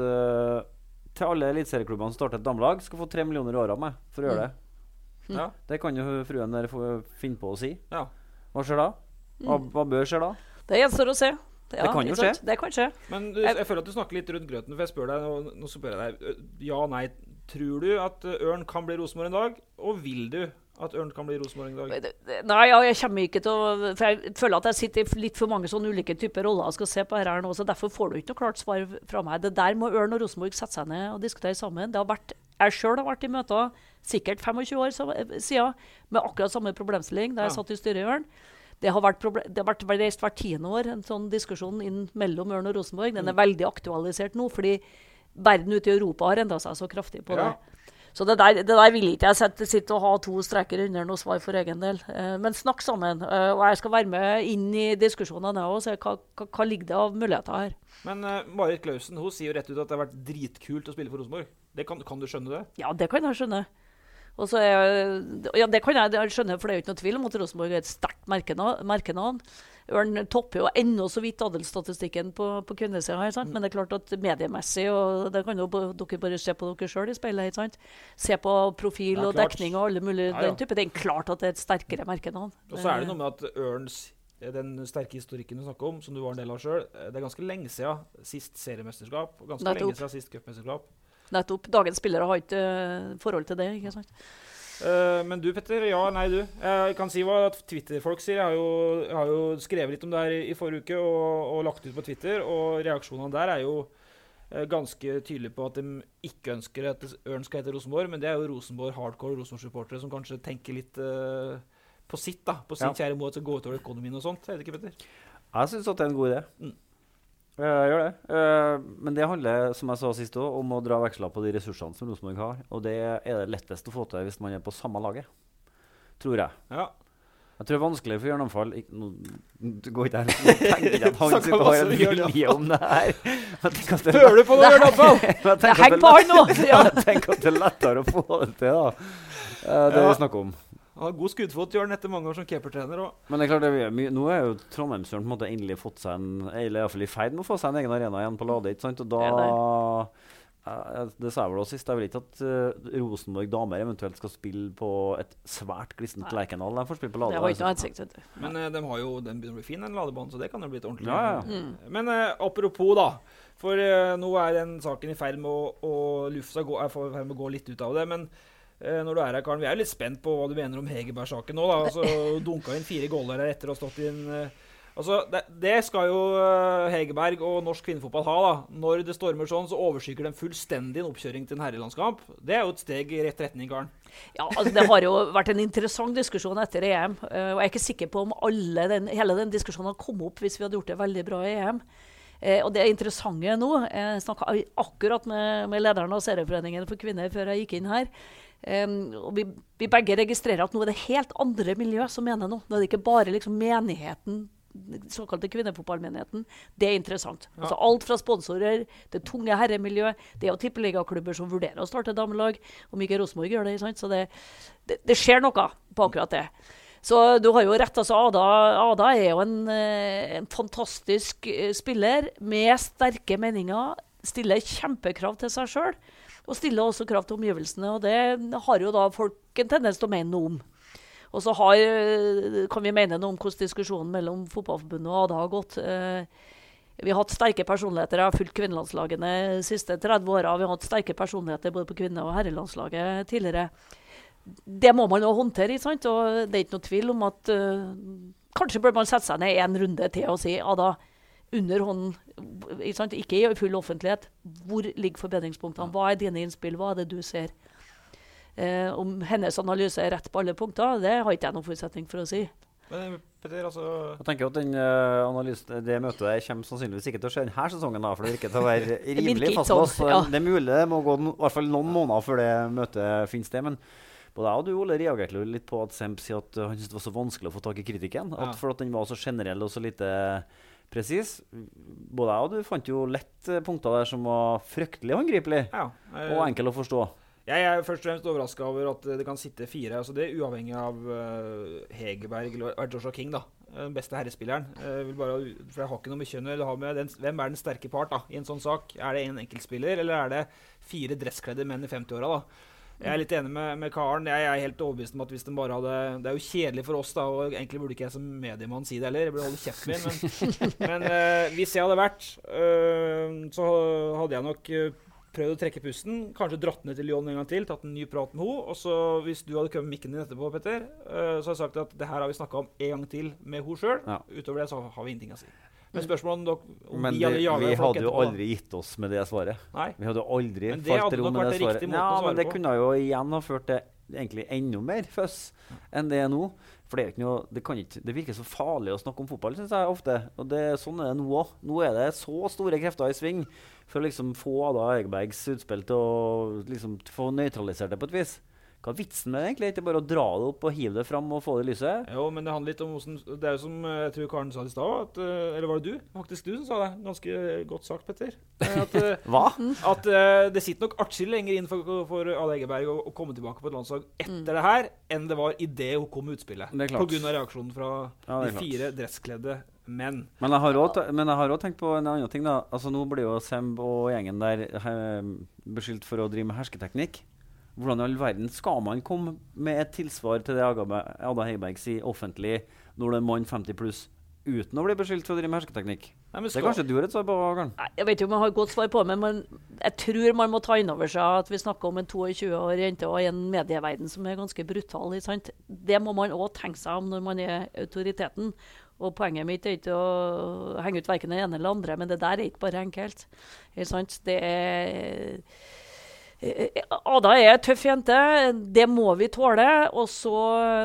til alle eliteserieklubbene som starter et damelag, skal få tre millioner i året av meg for å gjøre det? Ja. Det kan jo fruen der finne på å si. Ja. Hva skjer da? Hva, hva bør skje da? Det gjenstår å se. Ja, Det kan jo skje. Det kan skje. Men du, jeg føler at du snakker litt rundt grøten. For jeg spør deg, nå, spør jeg deg ja, nei. Tror du at Ørn kan bli Rosenborg en dag? Og vil du at Ørn kan bli Rosenborg en dag? Nei, ja, jeg kommer ikke til å For jeg føler at jeg sitter i litt for mange sånne ulike typer roller og skal se på dette her nå, så derfor får du ikke noe klart svar fra meg. Det der må Ørn og Rosenborg sette seg ned og diskutere sammen. Det har vært, jeg sjøl har vært i møter sikkert 25 år siden med akkurat samme problemstilling da jeg Ja. satt i styret i Ørn. Det har vært, det har vært reist hvert tiende år en sånn diskusjon inn mellom Ørn og Rosenborg. Den er veldig aktualisert nå, fordi verden ute i Europa har endra seg så kraftig på Ja. det. Så det der, det der vil ikke jeg sette, sitte og ha to streker under noe svar for egen del. Eh, men snakk sammen. Eh, og jeg skal være med inn i diskusjonene og se hva, hva, hva ligger det av muligheter her. Men uh, Marit Klausen hun sier jo rett ut at det har vært dritkult å spille for Rosenborg. Det kan, kan du skjønne det? Ja, det kan jeg skjønne. Og så er, ja, det kan jeg skjønne, for det er jo ikke noe tvil om at Rosenborg er et sterkt merkenavn. Ørn topper jo ennå så vidt adelsstatistikken på, på kvinnesida men det er klart at mediemessig, og det kan jo dere bare se på dere sjøl i speilet, ikke sant? se på profil og dekning og alle mulige Ja, ja. den type ting. Klart at det er et sterkere merkenavn. Og så er det noe med at Ørns den sterke historikken du snakker om, som du var en del av sjøl, det er ganske lenge siden sist seriemesterskap. Og ganske lenge siden sist cupmesterskap. Nettopp. Dagens spillere har ikke eh, forhold til det. ikke sant? Uh, men du, Petter. Ja, nei, du. Jeg kan si hva Twitter-folk sier. Jeg har, jo, jeg har jo skrevet litt om det her i, i forrige uke og, og lagt ut på Twitter. Og reaksjonene der er jo uh, ganske tydelige på at de ikke ønsker at Ørn skal hete Rosenborg. Men det er jo Rosenborg hardcore Rosenborg-supportere som kanskje tenker litt uh, på sitt, da. På sin Ja. kjære mor, at det går gå utover økonomien og sånt. Er det ikke, Petter? Jeg syns det er en god idé. Mm. Jeg gjør det. Uh, men det handler som jeg sa sist også, om å dra veksler på de ressursene som Rosenborg har. Og det er det lettest å få til hvis man er på samme laget. Tror jeg. Ja. Jeg tror det er vanskelig for Jørn Amfall Nå går ikke jeg Nå tenker jeg at han sitter har en om vilje om det her. Føler du på tenker at Heng det- på han nå! Tenker at det er lettere å få det til, da. Uh, det Ja. vi snakker om. Han har god skuddfot, Jørn, etter mange år som keepertrener. Men det er klart det er mye, nå er jo Trondheimsjørn på en måte endelig fått seg en Eller iallfall i ferd med å få seg en egen arena igjen på Lade. ikke sant? Og da Det sa jeg vel også sist. Jeg vil ikke at uh, Rosenborg damer eventuelt skal spille på et svært glissent Lerkendal. De får spille på Lade. Det var ikke noe altså. hensikt. vet du. Men uh, de har jo, den begynner å bli fin, den ladebanen, så det kan jo bli et ordentlig Ja, ja. Mm. Men uh, apropos, da. For nå er den saken i ferd med å, å lufta gå, er i ferd med å gå litt ut av det. Men når du er her, Karen. Vi er jo litt spent på hva du mener om Hegerberg-saken nå. da. Altså, Dunka inn fire goller her etter å ha stått inn eh, Altså, det, det skal jo eh, Hegerberg og norsk kvinnefotball ha. da. Når det stormer sånn, så overskygger de fullstendig en oppkjøring til en herrelandskamp. Det er jo et steg i rett retning, Karen. Ja, altså Det har jo vært en interessant diskusjon etter EM. eh, og Jeg er ikke sikker på om den, hele den diskusjonen hadde kommet opp hvis vi hadde gjort det veldig bra i EM. Eh, og det interessante nå Jeg snakka akkurat med, med lederen av Serieforeningen for kvinner før jeg gikk inn her. Em, og vi, vi begge registrerer at nå er det helt andre miljø som mener noe. Nå er det ikke bare liksom menigheten såkalte kvinnefotballmenigheten. Det er interessant. Altså Alt fra sponsorer til tunge herremiljø. Det er jo tippeligaklubber som vurderer å starte damelag. Om ikke Rosenborg gjør det. Sant? Så det, det, det skjer noe på akkurat det. Så du har jo rett. altså Ada, Ada er jo en, eh, en fantastisk eh, spiller med sterke meninger. Stiller kjempekrav til seg sjøl. Og stiller også krav til omgivelsene. Og det har jo da folk en tendens til å mene noe om. Og så har, eh, kan vi mene noe om hvordan diskusjonen mellom Fotballforbundet og Ada har gått. Eh, Vi har hatt sterke personligheter. Jeg har fulgt kvinnelandslagene de siste 30 åra. Vi har hatt sterke personligheter både på kvinne- og herrelandslaget tidligere. Det må man jo håndtere. ikke sant? Og det er ikke noe tvil om at uh, kanskje bør man sette seg ned en runde til og si Ada, under hånden, ikke, sant? ikke i full offentlighet, hvor ligger forbedringspunktene? Hva er dine innspill? Hva er det du ser? Eh, om hennes analyse er rett på alle punkter, det har ikke jeg noen forutsetning for å si. Men Peter, altså Jeg tenker at den uh, analysen, Det møtet der kommer sannsynligvis ikke til å skje denne sesongen. da, For det virker til å være rimelig fast. fastlåst. sånn, ja. Det er mulig det må gå no, i hvert fall noen måneder før det møtet finner sted. Men både jeg og du Ole, reagerte litt på at Semp sier at han syntes det var så vanskelig å få tak i kritikken. Ja. For at den var så generell og så lite presis. Både jeg og du fant jo lett eh, punkter der som var fryktelig håndgripelige Ja, øh, og enkel å forstå. Jeg er først og fremst overraska over at eh, det kan sitte fire. altså Det er uavhengig av uh, Hegerberg eller Joshua King, da. Den beste herrespilleren. Vil bare, for Jeg har ikke noe med kjønn å gjøre, Hvem er den sterke part da, i en sånn sak? Er det en enkeltspiller, eller er det fire dresskledde menn i 50-åra? da? Jeg er litt enig med, med Karen. Jeg er helt overbevist om at hvis den bare hadde Det er jo kjedelig for oss, da, og egentlig burde ikke jeg som mediemann si det heller. Jeg burde holde kjeft min. Men, men uh, hvis jeg hadde vært, uh, så hadde jeg nok øh, prøvd å trekke pusten. Kanskje dratt ned til Lyon en gang til, tatt en ny prat med henne. Og så, hvis du hadde kommet med mikken din etterpå, Petter, så hadde jeg sagt at det her har vi snakka om en gang til med henne sjøl. Ja. Utover det så har vi ingenting å si. Men spørsmålet dere, om Men vi hadde jaga vi hadde jo aldri gitt oss med det svaret. Nei. Vi hadde aldri Men det falt til ro med det svaret. Ja, men det kunne jo igjen ha ført til egentlig enda mer føss enn det er nå. For det, er noe, det, kan ikke, det virker så farlig å snakke om fotball, syns jeg ofte. Og det, sånn er det nå òg. Nå er det så store krefter i sving for å liksom få Ada Egebergs utspill til å liksom, få nøytralisert det på et vis. Hva er vitsen med det? egentlig? Ikke bare å dra det opp og hive det fram og få det i lyset? Jo, men det handler litt om hvordan Det er jo som eh, jeg tror Karen sa i stad, eh, eller var det du? Faktisk du som sa det. Ganske godt sagt, Petter. Eh, At, eh, Hva? at eh, det sitter nok atskillig lenger inn for, for Ada Egeberg å, å komme tilbake på et landslag etter det her, enn det var idet hun kom med utspillet. Av reaksjonen fra Ja, de fire dresskledde. Men jeg har også, men jeg har også tenkt på en annen ting. da. Altså Nå blir jo Semb og gjengen der he, beskyldt for å drive med hersketeknikk. Hvordan i all verden skal man komme med et tilsvar til det Ada Heiberg sier offentlig når det er mann 50 pluss, uten å bli beskyldt for å drive med hersketeknikk? Nei, Det er kanskje du har et svar på, Karen? Jeg vet ikke om jeg har et godt svar på det, men man, jeg tror man må ta inn over seg at vi snakker om en 22 år jente og en medieverden som er ganske brutal. Sant? Det må man òg tenke seg om når man er autoriteten. Og Poenget mitt er ikke å henge ut verken det ene eller andre, men det der er ikke bare enkelt. Det er Ada er ei tøff jente. Det må vi tåle. Og så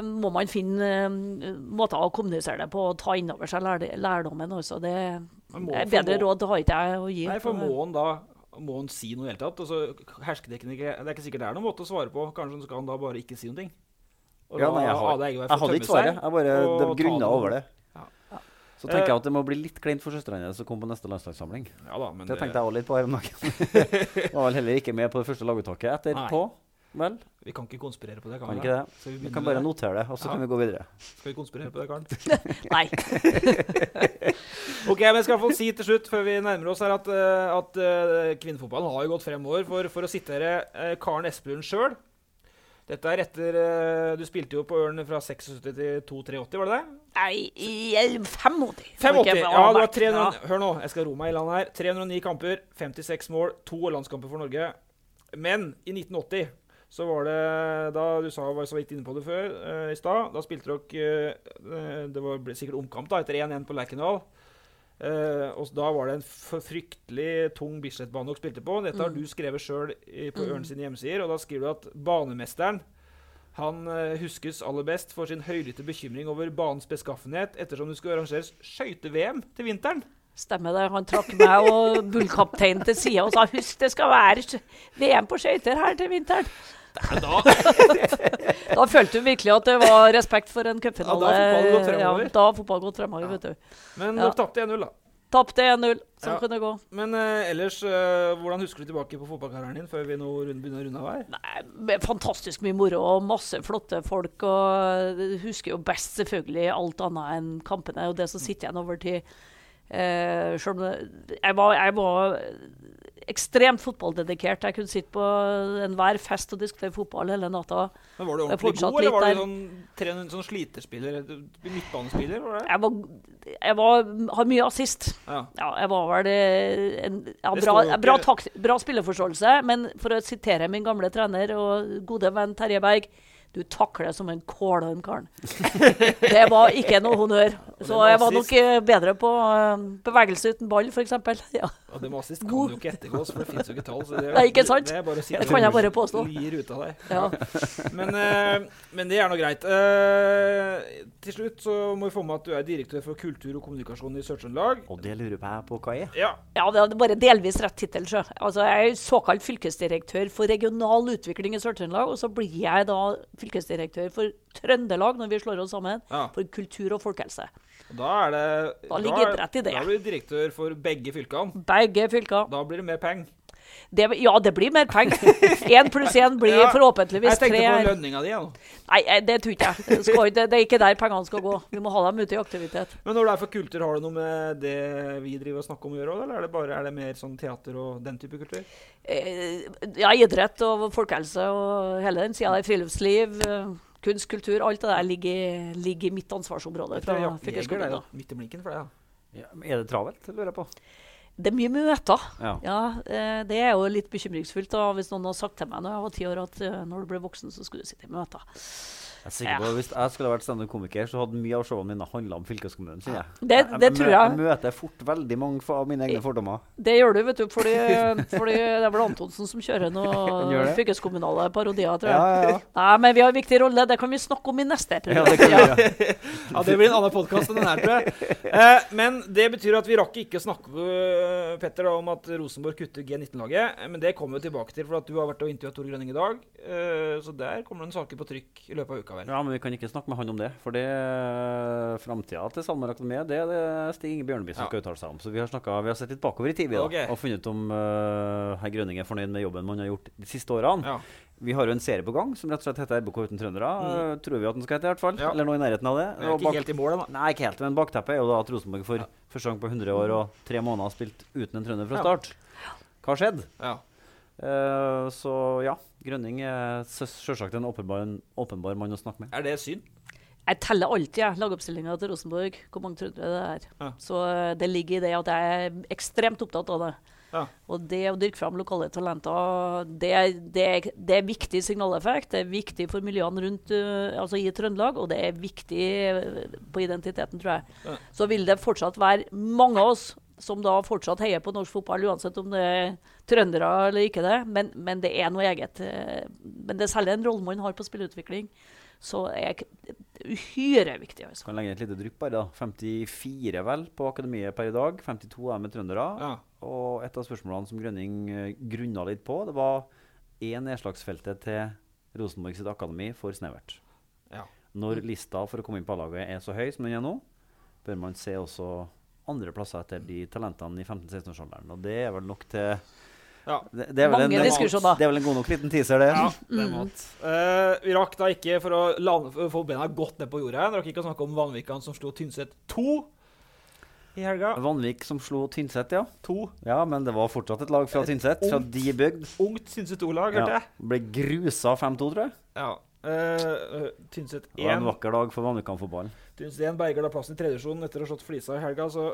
må man finne eh, måter å kommunisere det på og ta inn over seg lær lærdommen. Også. Det er bedre råd har ikke jeg å gi. Nei, for må han da må han si noe i det hele tatt? Altså, hersketeknikker Det er ikke sikkert det er noen måte å svare på. Kanskje skal han da bare ikke si noe? ting? Og Ja, nei, jeg, har, jeg hadde ikke svaret. Jeg bare grunna over det. Så tenker Eh, jeg at det må bli litt kleint for søstrene som kom på neste landslagssamling. Ja da, men det det- tenkte jeg også litt på her om dagen. Var vel heller ikke med på det første laguttaket etterpå. Vel, Vi kan ikke konspirere på det, kan kan vi ikke det? Skal vi Vi kan bare det? notere det, og så Ja. kan vi gå videre. Skal vi konspirere på det, Karen? Nei. ok, men jeg skal i hvert fall si til slutt, før vi nærmer oss her, at, eh, at eh, kvinnefotballen har jo gått fremover. For, for å sitere uh, Karen Espelund sjøl Dette er etter eh, Du spilte jo på Ørn fra 76 til 283, var det det? Nei, i 85. 85. Ja, det var 300, Ja. Hør nå, jeg skal roe meg i land her. 309 kamper, 56 mål, to landskamper for Norge. Men i 1980 så var det da Du sa, var så vidt inne på det før uh, i stad. Da spilte dere uh, Det var, sikkert omkamp da, etter 1-1 på Lerkendal. Eh, og da var det en fryktelig tung Bislett-bane dere spilte på. Dette har Mm. du skrevet sjøl på Mm. Ørn sine hjemmesider. Og da skriver du at banemesteren han uh, huskes aller best for sin høylytte bekymring over banens beskaffenhet ettersom det skulle arrangeres skøyte-VM til vinteren. Stemmer det. Han trakk meg og bullkapteinen til sida og sa husk det skal være VM på skøyter her til vinteren. Da, Da følte hun virkelig at det var respekt for en cupfinale. Ja, da har fotball gått fremover. Ja, vet du. Men Ja. dere tapte 1-0, da. Tapte 1-0. Sånn Ja. kunne det gå. Men uh, ellers, uh, hvordan husker du tilbake på fotballkarrieren din før vi nå begynner å runde av her? Med Fantastisk mye moro og masse flotte folk. Og husker jo best selvfølgelig alt annet enn kampene og det som sitter igjen over tid. Uh, selv om jeg, var, jeg var ekstremt fotballdedikert. Jeg kunne sitte på enhver fest og diskutere fotball hele natta. Men Var du ordentlig god, eller var du sånn, sånn sliterspiller? Midtbanespiller? Var det? Jeg var, jeg var har mye assist. Ja. jeg var vel en ja, Det bra, bra, takt, bra spilleforståelse, men for å sitere min gamle trener og gode venn Terje Berg Du takler som en kålorm, karen. Det var ikke noe honnør. Så jeg var nok bedre på eh, bevegelse uten ball, f.eks. Ja. Og det med assist kan God. jo ikke ettergås, for det fins jo ikke tall. Så det, Nei, ikke sant? Det, er bare å si Det kan jeg bare påstå. Lir ut av deg. Ja. Men, eh, men det er nå greit. Eh, til slutt så må vi få med at du er direktør for kultur og kommunikasjon i Sør-Trøndelag. Og det lurer jeg på hva er. Ja. Ja, det er bare delvis rett tittel. sjø. Altså, jeg er såkalt fylkesdirektør for regional utvikling i Sør-Trøndelag. Og så blir jeg da fylkesdirektør for Trøndelag, når vi slår oss sammen, Ja. for kultur og folkehelse. Da er det Da ligger er- idrett i det. Da blir du direktør for begge fylkene. Begge fylkene. Da blir det mer penger. Det, ja, det blir mer penger. Én pluss én blir Ja, forhåpentligvis Jeg tenkte tre. på lønninga di. Ja. Nei, eh, det tror ikke jeg. ikke. skal, det, det er ikke der pengene skal gå. Vi må ha dem ute i aktivitet. Men når det er for kultur, har det noe med det vi driver og snakker om å gjøre òg, eller er det bare er det mer sånn teater og den type kultur? Eh, ja, idrett og folkehelse og hele den sida der. Friluftsliv, eh, kunst, kultur. Alt det der ligger, ligger i mitt ansvarsområde. Jeg fra jeg, jeg, jeg, midt i blinken for deg, ja. Ja, er det travelt, lurer jeg på? Det er mye møter. Ja. eh, det er jo litt bekymringsfullt da, hvis noen har sagt til meg når jeg var ti år at eh, når du ble voksen, så skulle du sitte i møter. Jeg er sikker på at Hvis jeg skulle vært standup-komiker, så hadde mye av showene mine handla om fylkeskommunen. sier jeg. Det- det tror jeg. Jeg møter fort veldig mange av mine egne fordommer. Det gjør du, vet du, fordi, fordi det er vel Antonsen som kjører noen fylkeskommunale parodier, tror jeg. Ja, ja, ja. Nei, men vi har en viktig rolle. Det kan vi snakke om i neste episode. Ja, det kan vi gjøre. Ja, Det blir en annen podkast enn den her, tror jeg. Eh, men det betyr at vi rakk ikke å snakke med Petter, da, om at Rosenborg kutter G19-laget. Eh, Men det kommer vi tilbake til, for at du har vært og intervjua Tor Grønning i dag. Eh, så der kommer det en saker på trykk i løpet av uka, vel. Ja, men vi kan ikke snakke med han om det. For det framtida til SalMar Akademiet det er det Stig Inge Bjørneby som Ja. skal uttale seg om. Så vi har, snakket, vi har sett litt bakover i tid okay. og funnet ut om uh, herr Grønning er fornøyd med jobben man har gjort de siste årene. Vi har jo en serie på gang som rett og slett heter RBK uten trøndere. Mm. eh, Tror vi at den skal hete, i hvert fall. Ja. Eller noe i nærheten av det. Er ikke helt i mål da. Nei, ikke helt. Men bakteppet er jo da at Rosenborg for første gang på 100 år og tre måneder har spilt uten en trønder fra Ja. start. Hva har skjedd? Ja. Uh, så ja, Grønning er selvsagt en åpenbar, en åpenbar mann å snakke med. Er det synd? Jeg teller alltid jeg, lagoppstillinga til Rosenborg, hvor mange trøndere det er. Ja. Så eh, det ligger i det at jeg er ekstremt opptatt av det. Ja. Og det å dyrke fram lokale talenter, det, det, det er viktig signaleffekt. Det er viktig for miljøene rundt eh, altså i Trøndelag, og det er viktig eh, på identiteten, tror jeg. Ja. Så vil det fortsatt være mange av oss som da fortsatt heier på norsk fotball, uansett om det er trøndere eller ikke det. Men, men det er noe eget. eh, Men det er særlig en rolle man har på spilleutvikling. Så er uhyre viktig. Altså. Kan legge et lite drypp bare. da. 54 vel på akademiet per i dag. 52 er med trøndere. Ja. Og et av spørsmålene som Grønning uh, grunna litt på, det var én nedslagsfeltet til Rosenborg sitt akademi for snevert. Ja. Når lista for å komme inn på A-laget er så høy som den er nå, bør man se også andre plasser etter de talentene i 15-16-årsalderen. Og det er vel nok til Ja. det, det, er vel Mange en, diskusjoner. det er vel en god nok liten teaser, det. Ja, det mm. Eh, vi rakk da ikke, for å lande, få bena godt ned på jorda, vi rakk ikke å snakke om Vanvikan som slo Tynset 2 i helga. Vanvik som slo Tynset, ja. To. Ja, men det var fortsatt et lag fra Tynset, fra de bygd. Ungt Tynset 2-lag, hørte Ja. jeg. Ble grusa 5-2, tror jeg. Ja. Uh, Tynset Det var en vakker dag for Vanvikan-fotballen. 1 berger da plassen i tredjevisjonen etter å ha slått Flisa i helga, så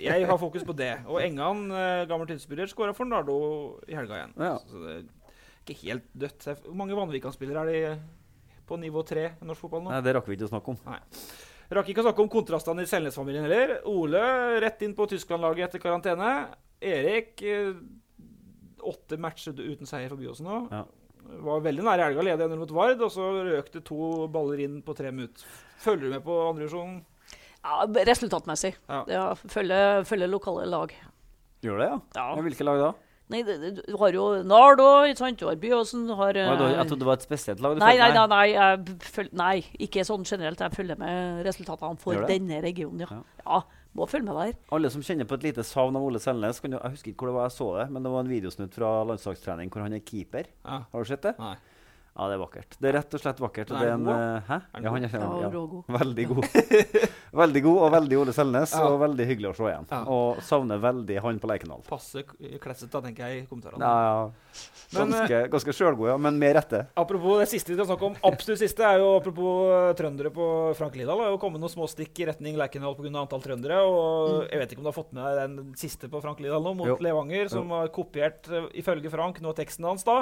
jeg, har fokus på det. Og Engan, uh, gammel Tynset-spiller, skåra for Nardo i helga igjen. Ja. Så det, er ikke helt dødt. Hvor mange Vanvikan-spillere er de på nivå tre i norsk fotball nå? Nei, det rakk vi ikke å snakke om. Nei. Rakk ikke å snakke om kontrastene i Selnes-familien heller. Ole rett inn på Tyskland-laget etter karantene. Erik eh, åtte matcher uten seier for Byåsen nå. Ja. Var veldig nær i elga, leder 1-0 mot Vard, og så røk det to baller inn på tre minutter. Følger du med på andredivisjon? Ja, resultatmessig. Ja. Ja, følge, følger lokale lag. Gjør det, ja? Ja. Hvilke lag da? Nei, du har jo Nardo, ikke sant? Du har Byåsen, du har uh, Jeg trodde det var et spesielt lag. du Nei, nei, nei, nei, nei, ikke sånn generelt. Jeg følger med resultatene for denne regionen, ja. Ja. Må følge med der. Alle som kjenner på et lite savn av Ole Selnes kan jo, Jeg husker ikke hvor det var jeg så det, men det var en videosnutt fra landslagstrening hvor han er keeper. Ja. Har du sett det? Nei. Ja, det er vakkert. Det er rett og slett vakkert. og Er det er han god, Hæ? Ja, han er, Ja, ja. Veldig god. veldig god og veldig Ole Selnes, Ja. og veldig hyggelig å se igjen. Ja. Og savner veldig han på Lerkendal. Passe da, tenker jeg i kommentarene. Ja, ja. Eh, Ganske, ganske sjølgod, ja, men med rette. Apropos det siste vi skal snakke om, absolutt siste, er jo apropos eh, trøndere på Frank Lidahl. Det har jo kommet noen små stikk i retning Lerkendal pga. antall trøndere. Og jeg vet ikke om du har fått med deg den siste på Frank Lidahl nå, mot Jo. Levanger, som har kopiert, eh, ifølge Frank, nå teksten hans da.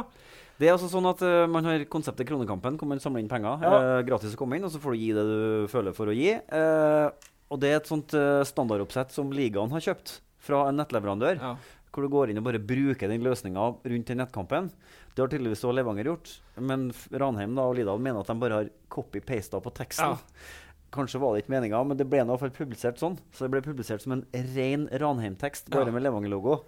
Det er altså sånn at uh, Man har konseptet Kronekampen, hvor man samler inn penger. Ja. Uh, gratis å komme inn, og så får du gi det du føler for å gi. Uh, og det er et sånt standardoppsett som ligaen har kjøpt fra en nettleverandør. Ja. Hvor du går inn og bare bruker den løsninga rundt den nettkampen. Det har tydeligvis også Levanger gjort. Men Ranheim da, og Lidahl mener at de bare har copy-pasta på teksten. Ja. Kanskje var det ikke meninga, men det ble i hvert fall publisert sånn. Så det ble publisert som en ren Ranheim-tekst, bare med Levanger-logo.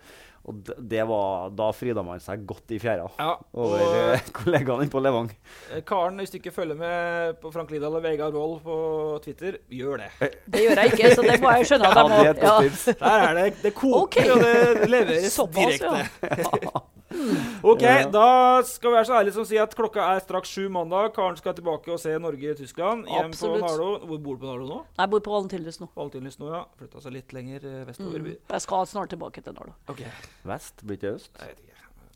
Og det, var, da fryda man seg godt i fjæra Ja, over eh, kollegaene på Levang. Eh, Karen, hvis du ikke følger med på Frank Lidahl og Vegard Wold på Twitter, gjør det. Det gjør jeg ikke, så det må jeg skjønne at Ja, jeg må. det er et godt tips. Der er det. Det koker, okay. og det leveres Såpass, direkte. OK, da skal vi være så ærlige som å si at klokka er straks sju mandag. Karen skal tilbake og se Norge-Tyskland. Hjem på. Nardo. Hvor bor du på Nardo nå? Nei, Jeg bor på Valentillus nå. Valentinlys nå, ja. Flytta seg litt lenger eh, vestover. Mm. Jeg skal snart tilbake til Nardo. Okay. Vest, blir ikke øst? Jeg vet ikke.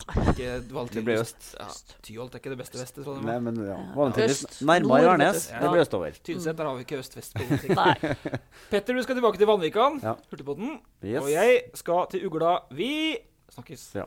Ikke Valentinlys. Det blir øst. Ja, Tyholt er ikke det beste vestet. Sånn Nei, men ja. Ja. Øst, nærmere Arnes. vet. Det Ja. blir østover. Tynset, der har vi ikke øst-vest-politikk. Nei. Petter, du skal tilbake til Vanvikan. Ja. Hurtigbåten. Yes. Og jeg skal til Ugla. Vi snakkes. Ja.